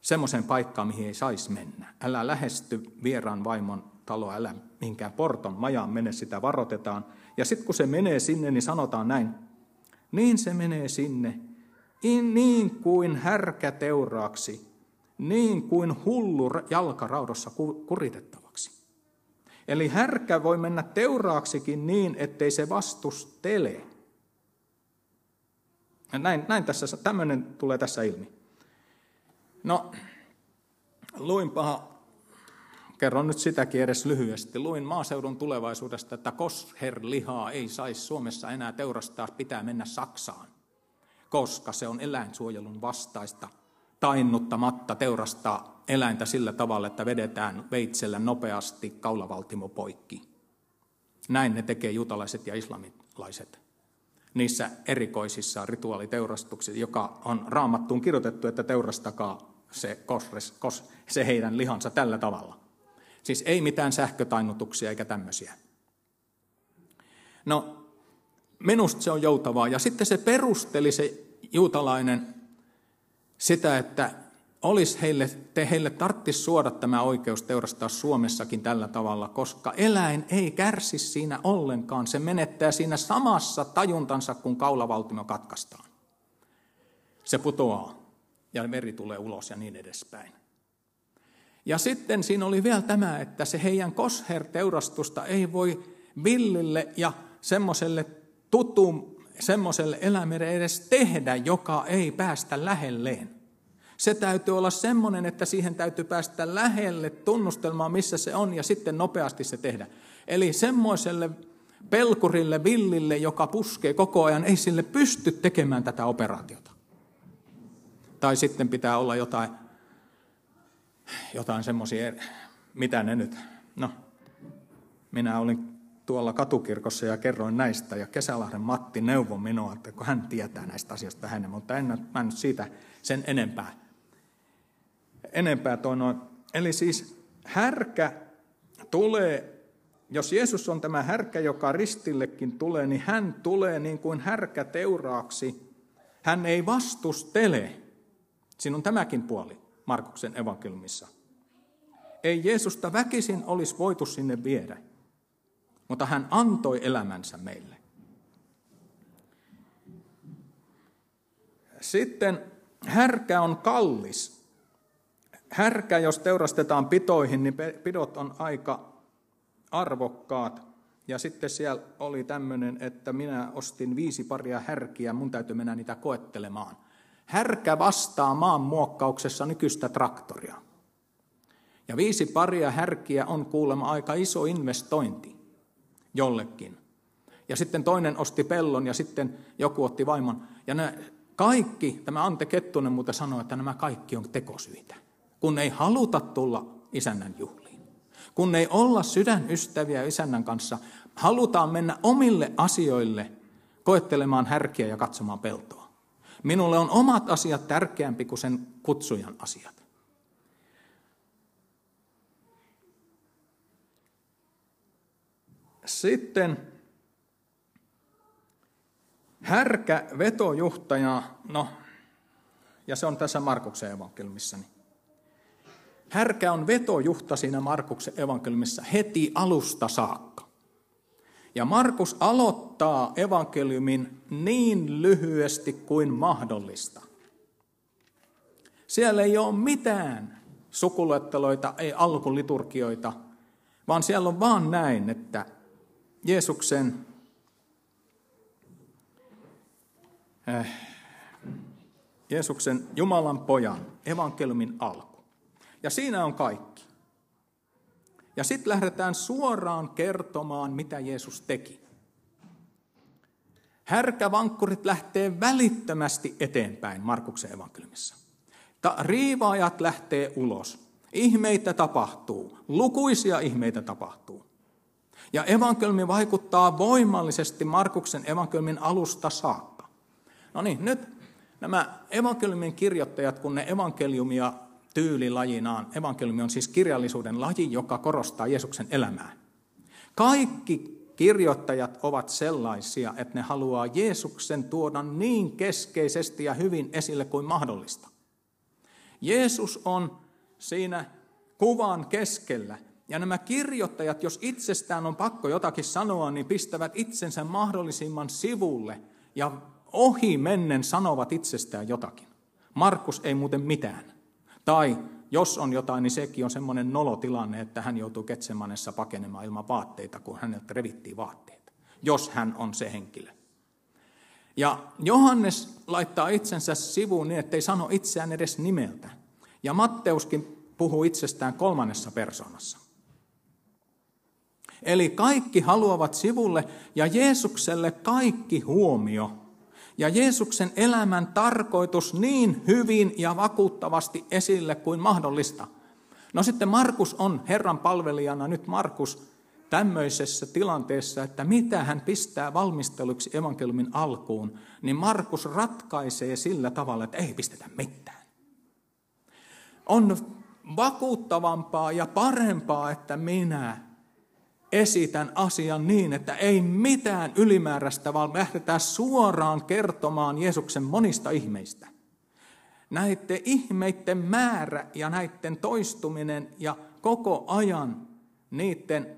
semmoiseen paikkaan, mihin ei saisi mennä. Älä lähesty vieraan vaimon taloa, älä mihinkään porton majaan mene, sitä varoitetaan. Ja sitten kun se menee sinne, niin sanotaan näin, niin se menee sinne, niin kuin härkä teuraaksi, niin kuin hullu jalkaraudossa kuritettavaksi. Eli härkä voi mennä teuraaksikin niin, ettei se vastustele. Näin, näin tässä, tämmöinen tulee tässä ilmi. No, luinpa, kerron nyt sitäkin edes lyhyesti, luin maaseudun tulevaisuudesta, että kosherlihaa ei saisi Suomessa enää teurastaa, pitää mennä Saksaan, koska se on eläinsuojelun vastaista tainnuttamatta teurastaa eläintä sillä tavalla, että vedetään veitsellä nopeasti kaulavaltimo poikki. Näin ne tekee juutalaiset ja islamilaiset niissä erikoisissa rituaaliteurastuksissa, joka on raamattuun kirjoitettu, että teurastakaa se, kosres, kos, se heidän lihansa tällä tavalla. Siis ei mitään sähkötainnutuksia eikä tämmöisiä. No, minusta se on joutavaa. Ja sitten se perusteli se juutalainen sitä, että olisi heille, te heille tarttisi suoda tämä oikeus teurastaa Suomessakin tällä tavalla, koska eläin ei kärsi siinä ollenkaan. Se menettää siinä samassa tajuntansa, kun kaulavaltimo katkaistaan. Se putoaa ja veri tulee ulos ja niin edespäin. Ja sitten siinä oli vielä tämä, että se heidän kosher-teurastusta ei voi villille ja semmoiselle tutun, semmoiselle eläimelle edes tehdä, joka ei päästä lähelleen. Se täytyy olla semmoinen, että siihen täytyy päästä lähelle tunnustelmaan, missä se on, ja sitten nopeasti se tehdä. Eli semmoiselle pelkurille, villille, joka puskee koko ajan, ei sille pysty tekemään tätä operaatiota. Tai sitten pitää olla jotain, jotain semmoisia, mitä ne nyt, no, minä olin tuolla katukirkossa ja kerroin näistä, ja Kesälahden Matti neuvoi minua, että kun hän tietää näistä asioista hänen, mutta en, mä nyt siitä sen enempää. Enempää toi noin. Eli siis härkä tulee, jos Jeesus on tämä härkä, joka ristillekin tulee, niin hän tulee niin kuin härkä teuraaksi. Hän ei vastustele. Siinä on tämäkin puoli Markuksen evankeliumissa. Ei Jeesusta väkisin olisi voitu sinne viedä, mutta hän antoi elämänsä meille. Sitten härkä on kallis. Härkä, jos teurastetaan pitoihin, niin pidot on aika arvokkaat. Ja sitten siellä oli tämmöinen, että minä ostin viisi paria härkiä, mun täytyy mennä niitä koettelemaan. Härkä vastaa maan muokkauksessa nykyistä traktoria. Ja viisi paria härkiä on kuulemma aika iso investointi jollekin. Ja sitten toinen osti pellon ja sitten joku otti vaimon. Ja ne kaikki, tämä Ante Kettunen muuten sanoi, että nämä kaikki on tekosyitä. Kun ei haluta tulla isännän juhliin. Kun ei olla sydänystäviä isännän kanssa, halutaan mennä omille asioille koettelemaan härkiä ja katsomaan peltoa. Minulle on omat asiat tärkeämpi kuin sen kutsujan asiat. Sitten härkä vetojuhtaja, no, ja se on tässä Markuksen evankeliumissa. Niin härkä on vetojuhta siinä Markuksen evankeliumissa heti alusta saakka. Ja Markus aloittaa evankeliumin niin lyhyesti kuin mahdollista. Siellä ei ole mitään sukuletteloita, ei alkuliturgioita, vaan siellä on vaan näin, että Jeesuksen äh, Jeesuksen Jumalan pojan evankeliumin alku. Ja siinä on kaikki. Ja sitten lähdetään suoraan kertomaan, mitä Jeesus teki. Härkävankkurit lähtee välittömästi eteenpäin Markuksen evankeliumissa. Ta- riivaajat lähtee ulos. Ihmeitä tapahtuu. Lukuisia ihmeitä tapahtuu. Ja evankeliumi vaikuttaa voimallisesti Markuksen evankeliumin alusta saakka. No niin, nyt nämä evankeliumin kirjoittajat, kun ne evankeliumia tyylilajinaan, evankeliumi on siis kirjallisuuden laji, joka korostaa Jeesuksen elämää. Kaikki kirjoittajat ovat sellaisia, että ne haluaa Jeesuksen tuoda niin keskeisesti ja hyvin esille kuin mahdollista. Jeesus on siinä kuvan keskellä. Ja nämä kirjoittajat, jos itsestään on pakko jotakin sanoa, niin pistävät itsensä mahdollisimman sivulle ja ohi mennen sanovat itsestään jotakin. Markus ei muuten mitään. Tai jos on jotain, niin sekin on semmoinen nolotilanne, että hän joutuu Ketsemanessa pakenemaan ilman vaatteita, kun häneltä revittiin vaatteet. Jos hän on se henkilö. Ja Johannes laittaa itsensä sivuun niin, ettei sano itseään edes nimeltä. Ja Matteuskin puhuu itsestään kolmannessa persoonassa. Eli kaikki haluavat sivulle ja Jeesukselle kaikki huomio ja Jeesuksen elämän tarkoitus niin hyvin ja vakuuttavasti esille kuin mahdollista. No sitten Markus on Herran palvelijana nyt Markus tämmöisessä tilanteessa, että mitä hän pistää valmisteluksi evankeliumin alkuun, niin Markus ratkaisee sillä tavalla, että ei pistetä mitään. On vakuuttavampaa ja parempaa, että minä esitän asian niin, että ei mitään ylimääräistä, vaan lähdetään suoraan kertomaan Jeesuksen monista ihmeistä. Näiden ihmeiden määrä ja näiden toistuminen ja koko ajan niiden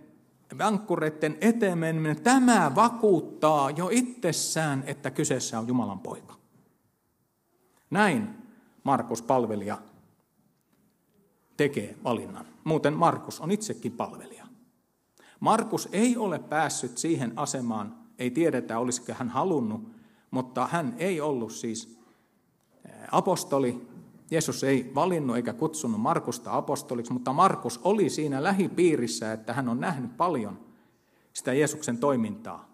vankkureiden eteen meneminen, tämä vakuuttaa jo itsessään, että kyseessä on Jumalan poika. Näin Markus palvelija tekee valinnan. Muuten Markus on itsekin palvelija. Markus ei ole päässyt siihen asemaan, ei tiedetä olisiko hän halunnut, mutta hän ei ollut siis apostoli. Jeesus ei valinnut eikä kutsunut Markusta apostoliksi, mutta Markus oli siinä lähipiirissä, että hän on nähnyt paljon sitä Jeesuksen toimintaa.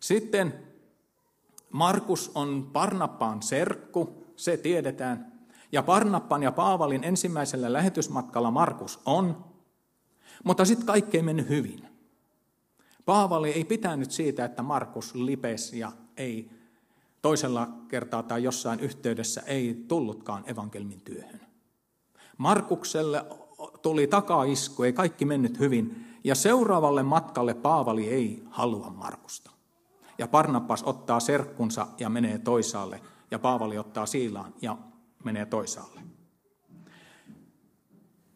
Sitten Markus on Parnappaan serkku, se tiedetään. Ja Parnappan ja Paavalin ensimmäisellä lähetysmatkalla Markus on, mutta sitten kaikki ei mennyt hyvin. Paavali ei pitänyt siitä, että Markus lipesi ja ei toisella kertaa tai jossain yhteydessä ei tullutkaan evankelmin työhön. Markukselle tuli takaisku, ei kaikki mennyt hyvin, ja seuraavalle matkalle Paavali ei halua Markusta. Ja Parnapas ottaa serkkunsa ja menee toisaalle, ja Paavali ottaa siilaan ja menee toisaalle.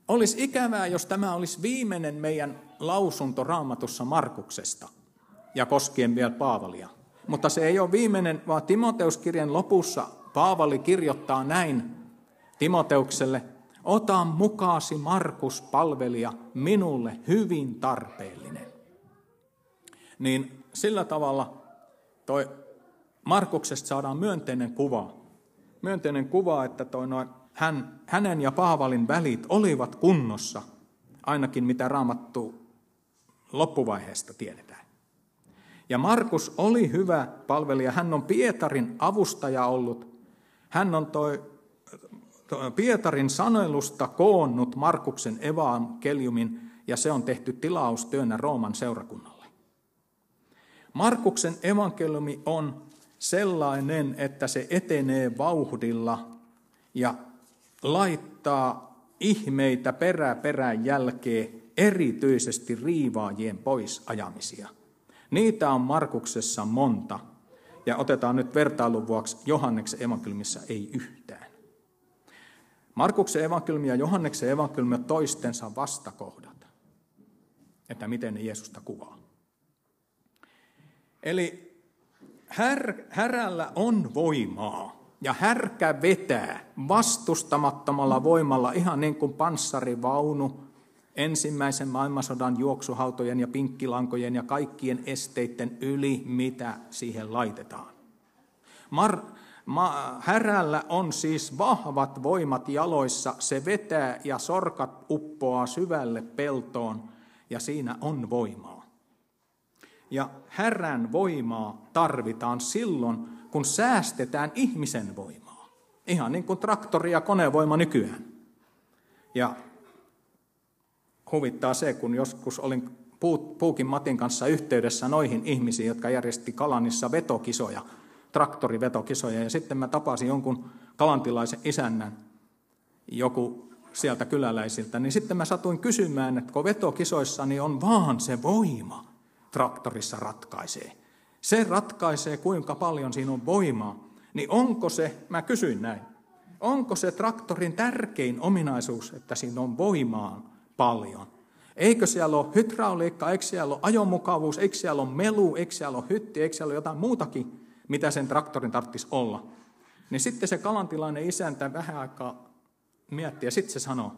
Olisi ikävää, jos tämä olisi viimeinen meidän lausunto raamatussa Markuksesta ja koskien vielä Paavalia. Mutta se ei ole viimeinen, vaan Timoteuskirjan lopussa Paavali kirjoittaa näin Timoteukselle, ota mukaasi Markus palvelija minulle hyvin tarpeellinen. Niin sillä tavalla toi Markuksesta saadaan myönteinen kuva. Myönteinen kuva, että toi noin, hän, hänen ja Paavalin välit olivat kunnossa, ainakin mitä raamattu loppuvaiheesta tiedetään. Ja Markus oli hyvä palvelija. Hän on Pietarin avustaja ollut. Hän on toi, toi Pietarin sanelusta koonnut Markuksen evankeliumin, ja se on tehty tilaustyönä Rooman seurakunnalle. Markuksen evankeliumi on sellainen, että se etenee vauhdilla ja laittaa ihmeitä perä perän jälkeen, erityisesti riivaajien pois ajamisia – Niitä on Markuksessa monta. Ja otetaan nyt vertailun vuoksi Johanneksen evankeliumissa ei yhtään. Markuksen evankeliumi ja Johanneksen evankeliumi on toistensa vastakohdat. Että miten ne Jeesusta kuvaa. Eli här, härällä on voimaa. Ja härkä vetää vastustamattomalla voimalla ihan niin kuin panssarivaunu ensimmäisen maailmansodan juoksuhautojen ja pinkkilankojen ja kaikkien esteiden yli, mitä siihen laitetaan. Mar, ma, härällä on siis vahvat voimat jaloissa, se vetää ja sorkat uppoaa syvälle peltoon ja siinä on voimaa. Ja härän voimaa tarvitaan silloin, kun säästetään ihmisen voimaa. Ihan niin kuin traktori- ja konevoima nykyään. Ja huvittaa se, kun joskus olin Puukin Matin kanssa yhteydessä noihin ihmisiin, jotka järjesti Kalanissa vetokisoja, traktorivetokisoja, ja sitten mä tapasin jonkun kalantilaisen isännän, joku sieltä kyläläisiltä, niin sitten mä satuin kysymään, että kun vetokisoissa niin on vaan se voima traktorissa ratkaisee. Se ratkaisee, kuinka paljon siinä on voimaa. Niin onko se, mä kysyin näin, onko se traktorin tärkein ominaisuus, että siinä on voimaa paljon. Eikö siellä ole hydrauliikka, eikö siellä ole ajomukavuus, eikö siellä ole melu, eikö siellä ole hytti, eikö siellä ole jotain muutakin, mitä sen traktorin tarvitsisi olla. Niin sitten se kalantilainen isäntä vähän aikaa miettii ja sitten se sanoo,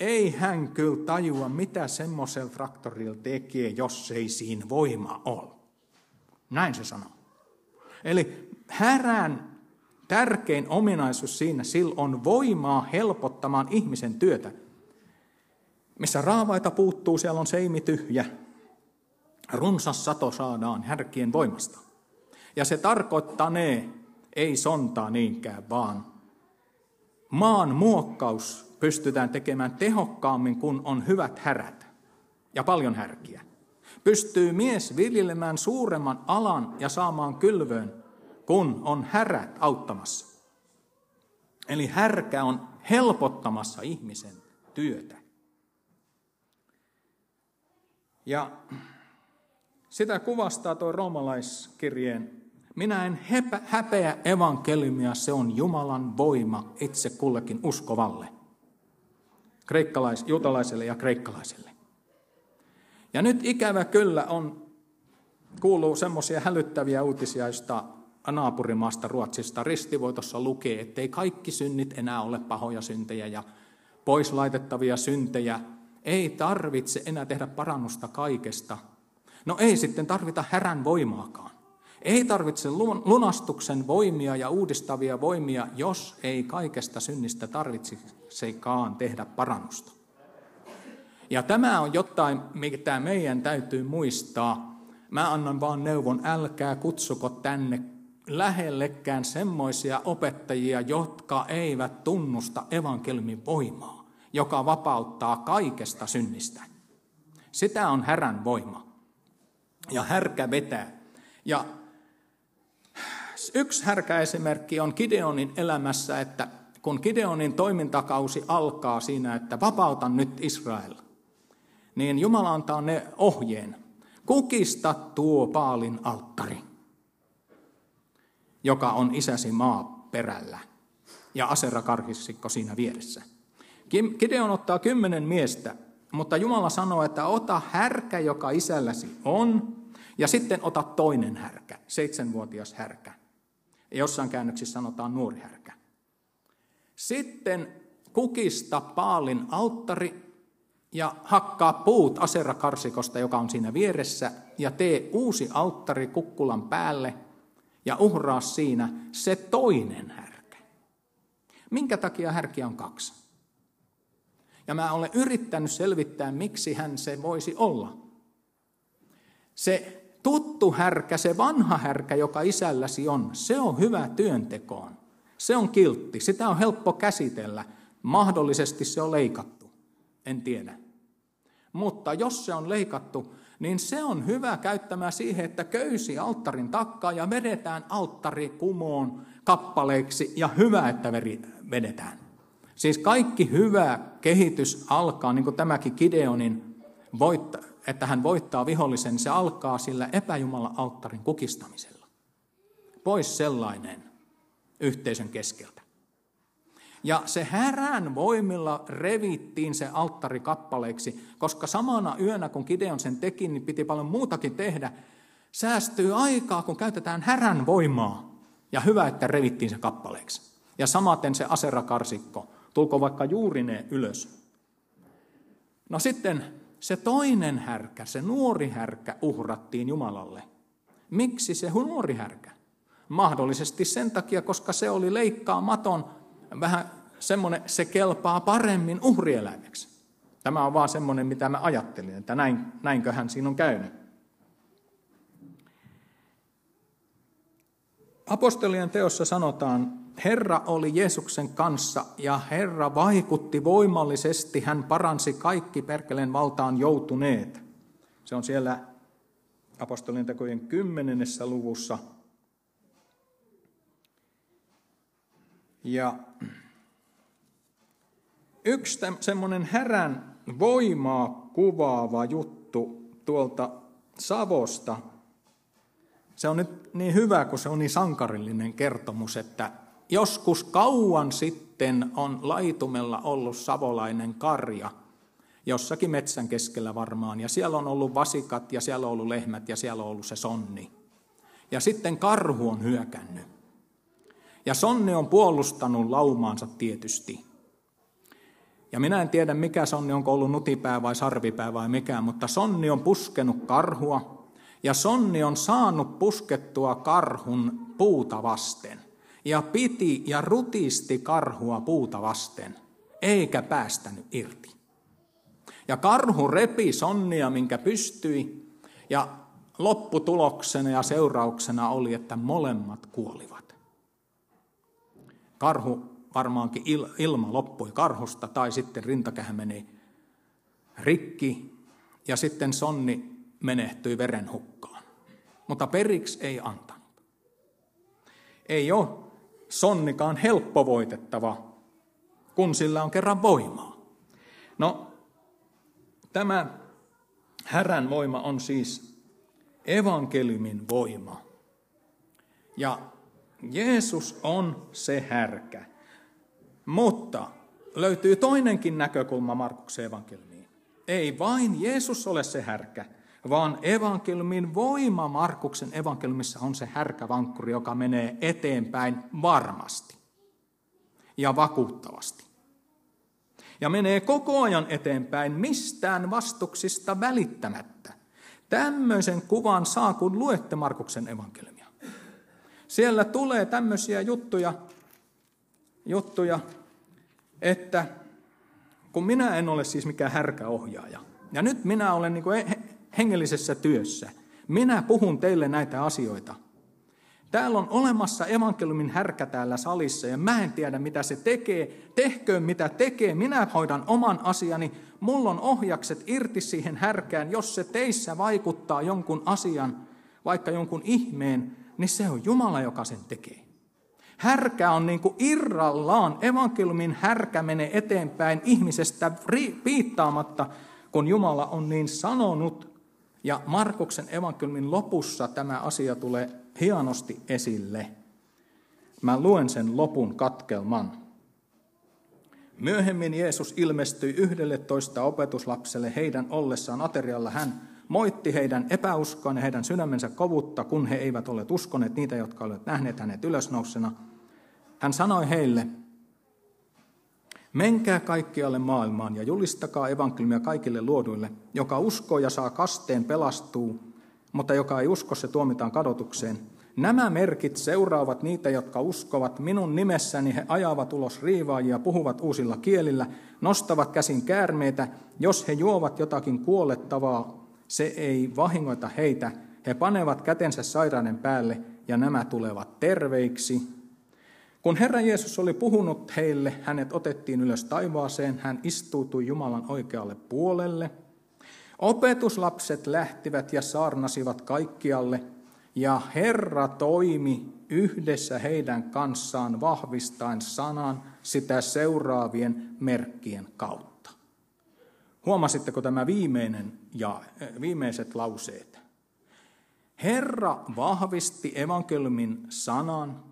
ei hän kyllä tajua, mitä semmoisella traktorilla tekee, jos ei siinä voima ole. Näin se sanoo. Eli härän tärkein ominaisuus siinä, sillä on voimaa helpottamaan ihmisen työtä. Missä raavaita puuttuu, siellä on seimi tyhjä. Runsas sato saadaan härkien voimasta. Ja se tarkoittaa ne, ei sontaa niinkään, vaan maan muokkaus pystytään tekemään tehokkaammin, kun on hyvät härät ja paljon härkiä. Pystyy mies viljelemään suuremman alan ja saamaan kylvöön, kun on härät auttamassa. Eli härkä on helpottamassa ihmisen työtä. Ja sitä kuvastaa tuo roomalaiskirjeen. Minä en häpeä evankeliumia, se on Jumalan voima itse kullekin uskovalle. Kreikkalais, juutalaiselle ja kreikkalaiselle. Ja nyt ikävä kyllä on, kuuluu semmoisia hälyttäviä uutisia, joista naapurimaasta Ruotsista ristivoitossa lukee, ettei kaikki synnit enää ole pahoja syntejä ja pois laitettavia syntejä ei tarvitse enää tehdä parannusta kaikesta. No ei sitten tarvita härän voimaakaan. Ei tarvitse lunastuksen voimia ja uudistavia voimia, jos ei kaikesta synnistä tarvitsekaan tehdä parannusta. Ja tämä on jotain, mitä meidän täytyy muistaa. Mä annan vaan neuvon, älkää kutsuko tänne lähellekään semmoisia opettajia, jotka eivät tunnusta evankelmin voimaa, joka vapauttaa kaikesta synnistä. Sitä on härän voima. Ja härkä vetää. Ja yksi härkäesimerkki on Gideonin elämässä, että kun Gideonin toimintakausi alkaa siinä, että vapauta nyt Israel, niin Jumala antaa ne ohjeen. Kukista tuo paalin alttari, joka on isäsi maa perällä, ja Asera karhissikko siinä vieressä. Gideon ottaa kymmenen miestä, mutta Jumala sanoo, että ota härkä, joka isälläsi on, ja sitten ota toinen härkä, seitsemänvuotias härkä. Jossain käännöksissä sanotaan nuori härkä. Sitten kukista paalin alttari ja hakkaa puut aserakarsikosta, joka on siinä vieressä, ja tee uusi alttari kukkulan päälle ja uhraa siinä se toinen härkä. Minkä takia härkiä on kaksi? Ja mä olen yrittänyt selvittää, miksi hän se voisi olla. Se tuttu härkä, se vanha härkä, joka isälläsi on, se on hyvä työntekoon. Se on kiltti, sitä on helppo käsitellä. Mahdollisesti se on leikattu, en tiedä. Mutta jos se on leikattu, niin se on hyvä käyttämään siihen, että köysi alttarin takkaa ja vedetään alttari kumoon kappaleiksi ja hyvä, että vedetään. Siis kaikki hyvä kehitys alkaa, niin kuin tämäkin Gideonin, voitta, että hän voittaa vihollisen, se alkaa sillä epäjumala alttarin kukistamisella. Pois sellainen yhteisön keskeltä. Ja se härän voimilla revittiin se alttari kappaleiksi, koska samana yönä, kun Gideon sen teki, niin piti paljon muutakin tehdä. Säästyy aikaa, kun käytetään härän voimaa. Ja hyvä, että revittiin se kappaleiksi. Ja samaten se aserakarsikko. Tulko vaikka juuri ne ylös. No sitten se toinen härkä, se nuori härkä uhrattiin Jumalalle. Miksi se nuori härkä? Mahdollisesti sen takia, koska se oli leikkaamaton, vähän semmoinen, se kelpaa paremmin uhrieläimeksi. Tämä on vaan semmoinen, mitä mä ajattelin, että näin, näinköhän siinä on käynyt. Apostolien teossa sanotaan, Herra oli Jeesuksen kanssa ja Herra vaikutti voimallisesti, hän paransi kaikki perkeleen valtaan joutuneet. Se on siellä apostolien tekojen kymmenennessä luvussa – Ja yksi semmoinen härän voimaa kuvaava juttu tuolta Savosta, se on nyt niin hyvä, kun se on niin sankarillinen kertomus, että joskus kauan sitten on laitumella ollut savolainen karja, jossakin metsän keskellä varmaan, ja siellä on ollut vasikat, ja siellä on ollut lehmät, ja siellä on ollut se sonni. Ja sitten karhu on hyökännyt. Ja Sonne on puolustanut laumaansa tietysti. Ja minä en tiedä, mikä Sonni, onko ollut nutipää vai sarvipää vai mikä, mutta Sonni on puskenut karhua. Ja Sonni on saanut puskettua karhun puuta vasten. Ja piti ja rutisti karhua puuta vasten, eikä päästänyt irti. Ja karhu repi Sonnia, minkä pystyi, ja lopputuloksena ja seurauksena oli, että molemmat kuolivat. Karhu varmaankin ilma loppui karhusta tai sitten rintakehä meni rikki ja sitten sonni menehtyi verenhukkaan. Mutta periksi ei antanut. Ei ole sonnikaan helppo voitettava, kun sillä on kerran voimaa. No, tämä härän voima on siis evankeliumin voima. Ja Jeesus on se härkä. Mutta löytyy toinenkin näkökulma Markuksen evankeliumiin. Ei vain Jeesus ole se härkä, vaan evankeliumin voima Markuksen evankeliumissa on se härkävankkuri, joka menee eteenpäin varmasti ja vakuuttavasti. Ja menee koko ajan eteenpäin mistään vastuksista välittämättä. Tämmöisen kuvan saa, kun luette Markuksen evankeliumia. Siellä tulee tämmöisiä juttuja, juttuja, että kun minä en ole siis mikään härkäohjaaja, ja nyt minä olen niin kuin hengellisessä työssä, minä puhun teille näitä asioita. Täällä on olemassa evankeliumin härkä täällä salissa ja mä en tiedä mitä se tekee. Tehköön mitä tekee, minä hoidan oman asiani. Mulla on ohjakset irti siihen härkään. Jos se teissä vaikuttaa jonkun asian, vaikka jonkun ihmeen, niin se on Jumala, joka sen tekee. Härkä on niin kuin irrallaan. Evankeliumin härkä menee eteenpäin ihmisestä piittaamatta, kun Jumala on niin sanonut. Ja Markuksen evankeliumin lopussa tämä asia tulee hienosti esille. Mä luen sen lopun katkelman. Myöhemmin Jeesus ilmestyi yhdelle toista opetuslapselle heidän ollessaan aterialla. Hän moitti heidän epäuskoon ja heidän sydämensä kovutta, kun he eivät ole uskoneet niitä, jotka olivat nähneet hänet ylösnousena. Hän sanoi heille, Menkää kaikkialle maailmaan ja julistakaa evankeliumia kaikille luoduille. Joka uskoo ja saa kasteen, pelastuu, mutta joka ei usko, se tuomitaan kadotukseen. Nämä merkit seuraavat niitä, jotka uskovat. Minun nimessäni he ajavat ulos riivaajia, puhuvat uusilla kielillä, nostavat käsin käärmeitä. Jos he juovat jotakin kuolettavaa, se ei vahingoita heitä. He panevat kätensä sairaiden päälle ja nämä tulevat terveiksi. Kun Herra Jeesus oli puhunut heille, hänet otettiin ylös taivaaseen, hän istuutui Jumalan oikealle puolelle. Opetuslapset lähtivät ja saarnasivat kaikkialle, ja Herra toimi yhdessä heidän kanssaan vahvistaen sanan sitä seuraavien merkkien kautta. Huomasitteko tämä viimeinen ja viimeiset lauseet? Herra vahvisti evankeliumin sanan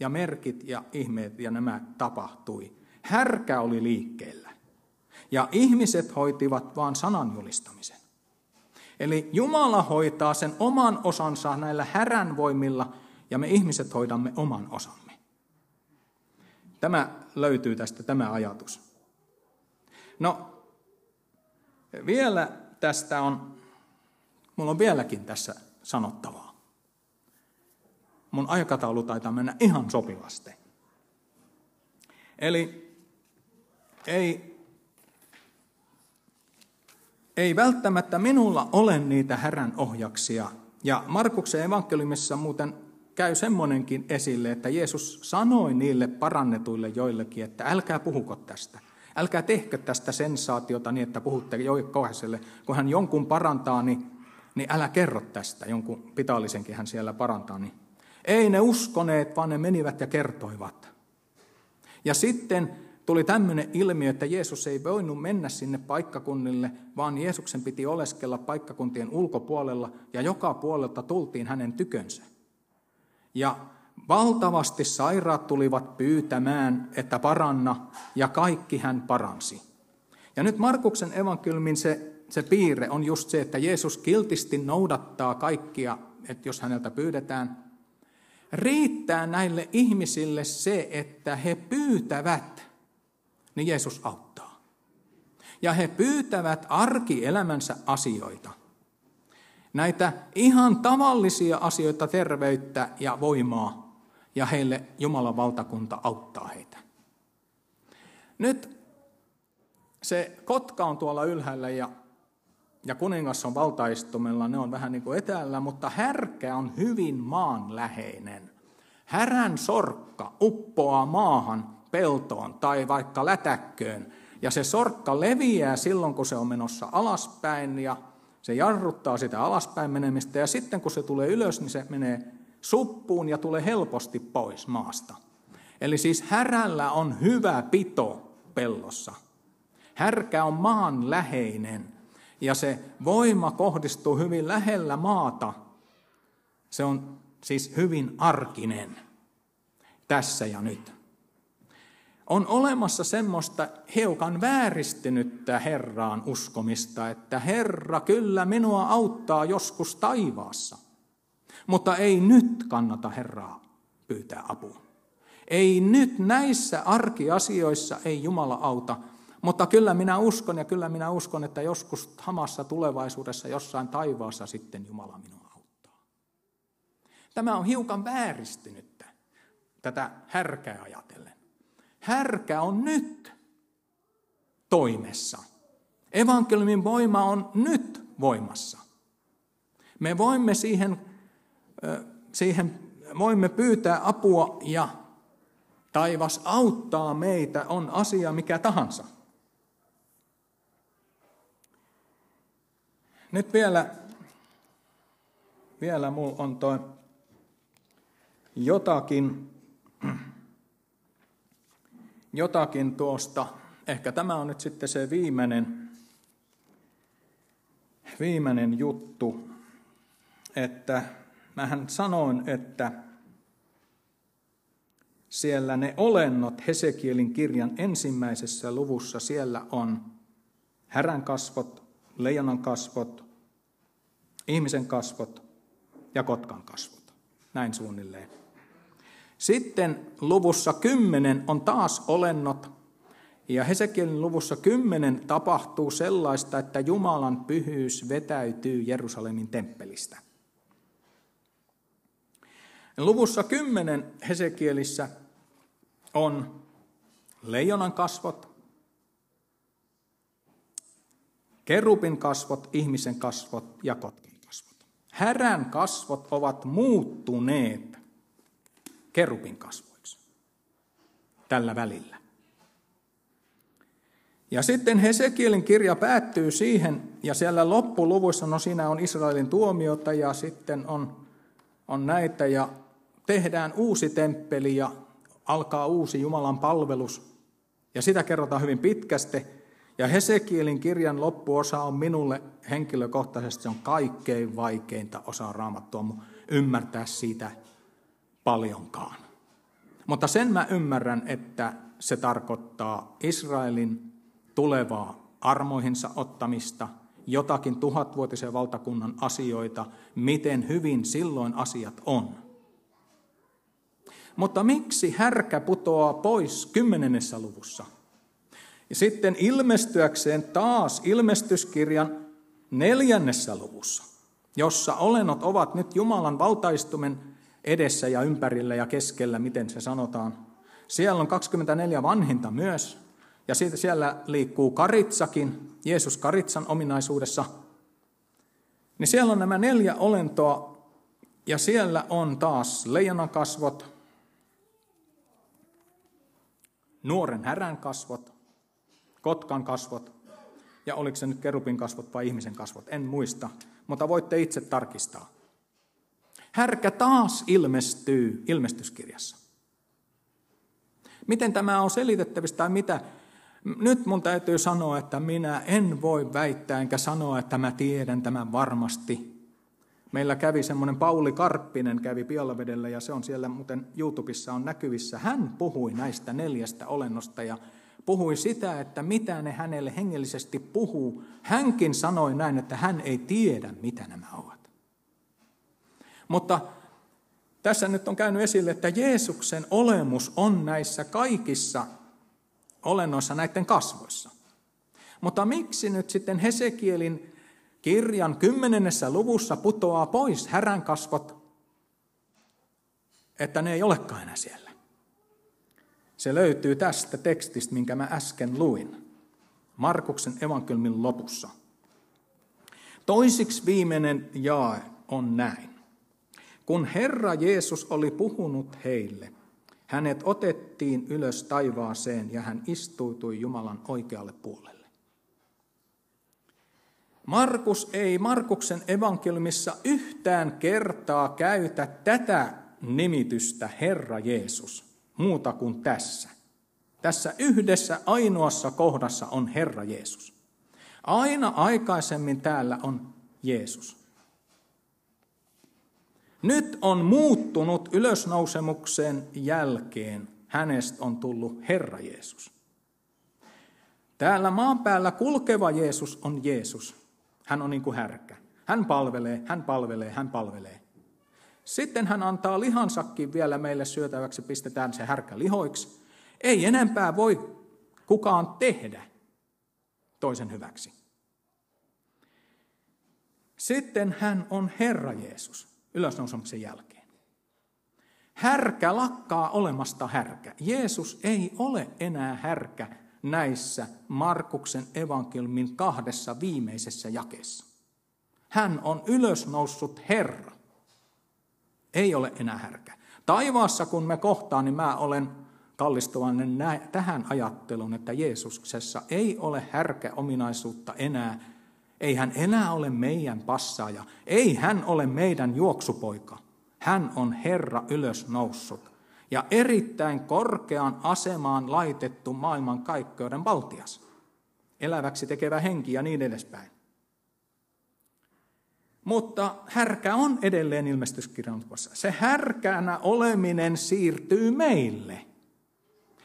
ja merkit ja ihmeet ja nämä tapahtui. Härkä oli liikkeellä. Ja ihmiset hoitivat vaan sanan julistamisen. Eli Jumala hoitaa sen oman osansa näillä härän voimilla ja me ihmiset hoidamme oman osamme. Tämä löytyy tästä tämä ajatus. No, vielä tästä on, mulla on vieläkin tässä sanottavaa mun aikataulu taitaa mennä ihan sopivasti. Eli ei, ei välttämättä minulla ole niitä härän ohjaksia. Ja Markuksen evankeliumissa muuten käy semmoinenkin esille, että Jeesus sanoi niille parannetuille joillekin, että älkää puhuko tästä. Älkää tehkö tästä sensaatiota niin, että puhutte jokaiselle. Kun hän jonkun parantaa, niin, niin älä kerro tästä. Jonkun pitallisenkin hän siellä parantaa, niin ei ne uskoneet, vaan ne menivät ja kertoivat. Ja sitten tuli tämmöinen ilmiö, että Jeesus ei voinut mennä sinne paikkakunnille, vaan Jeesuksen piti oleskella paikkakuntien ulkopuolella, ja joka puolelta tultiin hänen tykönsä. Ja valtavasti sairaat tulivat pyytämään, että paranna, ja kaikki hän paransi. Ja nyt Markuksen evankeliumin se, se piirre on just se, että Jeesus kiltisti noudattaa kaikkia, että jos häneltä pyydetään, riittää näille ihmisille se, että he pyytävät, niin Jeesus auttaa. Ja he pyytävät arkielämänsä asioita. Näitä ihan tavallisia asioita, terveyttä ja voimaa, ja heille Jumalan valtakunta auttaa heitä. Nyt se kotka on tuolla ylhäällä ja, ja kuningas on valtaistumella, ne on vähän niin kuin etäällä, mutta härkä on hyvin maanläheinen. Härän sorkka uppoaa maahan, peltoon tai vaikka lätäkköön, ja se sorkka leviää silloin, kun se on menossa alaspäin, ja se jarruttaa sitä alaspäin menemistä, ja sitten kun se tulee ylös, niin se menee suppuun ja tulee helposti pois maasta. Eli siis härällä on hyvä pito pellossa. Härkä on maan läheinen, ja se voima kohdistuu hyvin lähellä maata. Se on siis hyvin arkinen tässä ja nyt. On olemassa semmoista hiukan vääristynyttä Herraan uskomista, että Herra kyllä minua auttaa joskus taivaassa, mutta ei nyt kannata Herraa pyytää apua. Ei nyt näissä arkiasioissa ei Jumala auta, mutta kyllä minä uskon ja kyllä minä uskon, että joskus hamassa tulevaisuudessa jossain taivaassa sitten Jumala minua Tämä on hiukan vääristynyttä tätä härkää ajatellen. Härkä on nyt. toimessa. Evankeliumin voima on nyt voimassa. Me voimme siihen, siihen voimme pyytää apua ja taivas auttaa meitä, on asia mikä tahansa. Nyt vielä, vielä mulla on toi jotakin, jotakin tuosta, ehkä tämä on nyt sitten se viimeinen, viimeinen juttu, että mähän sanoin, että siellä ne olennot Hesekielin kirjan ensimmäisessä luvussa, siellä on härän kasvot, leijonan kasvot, ihmisen kasvot ja kotkan kasvot. Näin suunnilleen. Sitten luvussa 10 on taas olennot, ja Hesekielin luvussa 10 tapahtuu sellaista, että Jumalan pyhyys vetäytyy Jerusalemin temppelistä. Luvussa 10 Hesekielissä on leijonan kasvot, kerubin kasvot, ihmisen kasvot ja kotkan kasvot. Härän kasvot ovat muuttuneet kerubin kasvoiksi tällä välillä. Ja sitten Hesekielin kirja päättyy siihen, ja siellä loppuluvuissa, no siinä on Israelin tuomiota, ja sitten on, on näitä, ja tehdään uusi temppeli, ja alkaa uusi Jumalan palvelus. Ja sitä kerrotaan hyvin pitkästi. Ja Hesekielin kirjan loppuosa on minulle henkilökohtaisesti se on kaikkein vaikeinta osaa raamattua ymmärtää siitä paljonkaan. Mutta sen mä ymmärrän, että se tarkoittaa Israelin tulevaa armoihinsa ottamista, jotakin tuhatvuotisen valtakunnan asioita, miten hyvin silloin asiat on. Mutta miksi härkä putoaa pois kymmenennessä luvussa? Ja sitten ilmestyäkseen taas ilmestyskirjan neljännessä luvussa, jossa olennot ovat nyt Jumalan valtaistumen edessä ja ympärillä ja keskellä, miten se sanotaan. Siellä on 24 vanhinta myös, ja siitä siellä liikkuu karitsakin, Jeesus karitsan ominaisuudessa. Niin siellä on nämä neljä olentoa, ja siellä on taas leijonan kasvot, nuoren härän kasvot, kotkan kasvot, ja oliko se nyt kerupin kasvot vai ihmisen kasvot, en muista, mutta voitte itse tarkistaa. Härkä taas ilmestyy ilmestyskirjassa. Miten tämä on selitettävissä tai mitä? Nyt mun täytyy sanoa, että minä en voi väittää enkä sanoa, että mä tiedän tämän varmasti. Meillä kävi semmoinen Pauli Karppinen, kävi Pialavedellä ja se on siellä muuten YouTubessa on näkyvissä. Hän puhui näistä neljästä olennosta ja puhui sitä, että mitä ne hänelle hengellisesti puhuu. Hänkin sanoi näin, että hän ei tiedä, mitä nämä ovat. Mutta tässä nyt on käynyt esille, että Jeesuksen olemus on näissä kaikissa olennoissa näiden kasvoissa. Mutta miksi nyt sitten Hesekielin kirjan kymmenennessä luvussa putoaa pois härän kasvot, että ne ei olekaan enää siellä? Se löytyy tästä tekstistä, minkä mä äsken luin. Markuksen evankelmin lopussa. Toisiksi viimeinen jae on näin. Kun Herra Jeesus oli puhunut heille, hänet otettiin ylös taivaaseen ja hän istuutui Jumalan oikealle puolelle. Markus ei Markuksen evankeliumissa yhtään kertaa käytä tätä nimitystä Herra Jeesus muuta kuin tässä. Tässä yhdessä ainoassa kohdassa on Herra Jeesus. Aina aikaisemmin täällä on Jeesus. Nyt on muuttunut ylösnousemuksen jälkeen. Hänestä on tullut Herra Jeesus. Täällä maan päällä kulkeva Jeesus on Jeesus. Hän on niin kuin härkä. Hän palvelee, hän palvelee, hän palvelee. Sitten hän antaa lihansakin vielä meille syötäväksi, pistetään se härkä lihoiksi. Ei enempää voi kukaan tehdä toisen hyväksi. Sitten hän on Herra Jeesus ylösnousemuksen jälkeen. Härkä lakkaa olemasta härkä. Jeesus ei ole enää härkä näissä Markuksen evankeliumin kahdessa viimeisessä jakeessa. Hän on ylösnoussut Herra. Ei ole enää härkä. Taivaassa kun me kohtaan, niin mä olen kallistuvainen tähän ajatteluun, että Jeesuksessa ei ole härkä ominaisuutta enää. Ei hän enää ole meidän passaaja. Ei hän ole meidän juoksupoika. Hän on Herra ylösnoussut ja erittäin korkeaan asemaan laitettu maailman kaikkeuden valtias. Eläväksi tekevä henki ja niin edespäin. Mutta härkä on edelleen ilmestyskirjan Se härkänä oleminen siirtyy meille.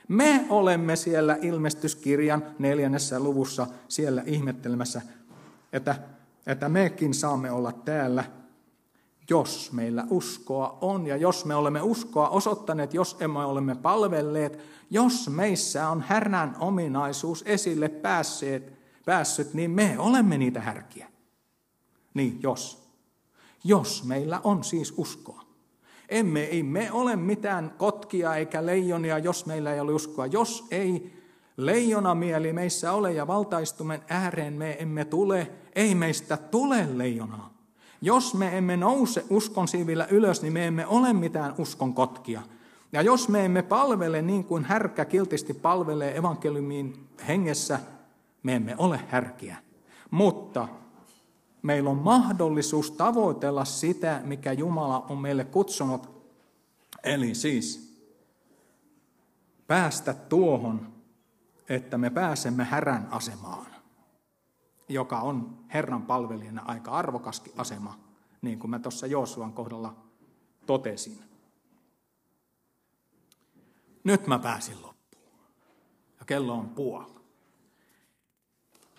Me olemme siellä ilmestyskirjan neljännessä luvussa siellä ihmettelemässä, että, että mekin saamme olla täällä, jos meillä uskoa on. Ja jos me olemme uskoa osoittaneet, jos emme olemme palvelleet, jos meissä on härnän ominaisuus esille päässeet, päässyt, niin me olemme niitä härkiä. Niin, jos. Jos meillä on siis uskoa. Emme, ei me ole mitään kotkia eikä leijonia, jos meillä ei ole uskoa. Jos ei leijonamieli meissä ole ja valtaistumen ääreen me emme tule, ei meistä tule leijonaa. Jos me emme nouse uskon siivillä ylös, niin me emme ole mitään uskon kotkia. Ja jos me emme palvele niin kuin härkä kiltisti palvelee evankeliumiin hengessä, me emme ole härkiä. Mutta meillä on mahdollisuus tavoitella sitä, mikä Jumala on meille kutsunut. Eli siis päästä tuohon, että me pääsemme härän asemaan, joka on Herran palvelijana aika arvokaskin asema, niin kuin mä tuossa Joosuan kohdalla totesin. Nyt mä pääsin loppuun. Ja kello on puoli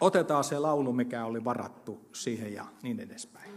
otetaan se laulu, mikä oli varattu siihen ja niin edespäin.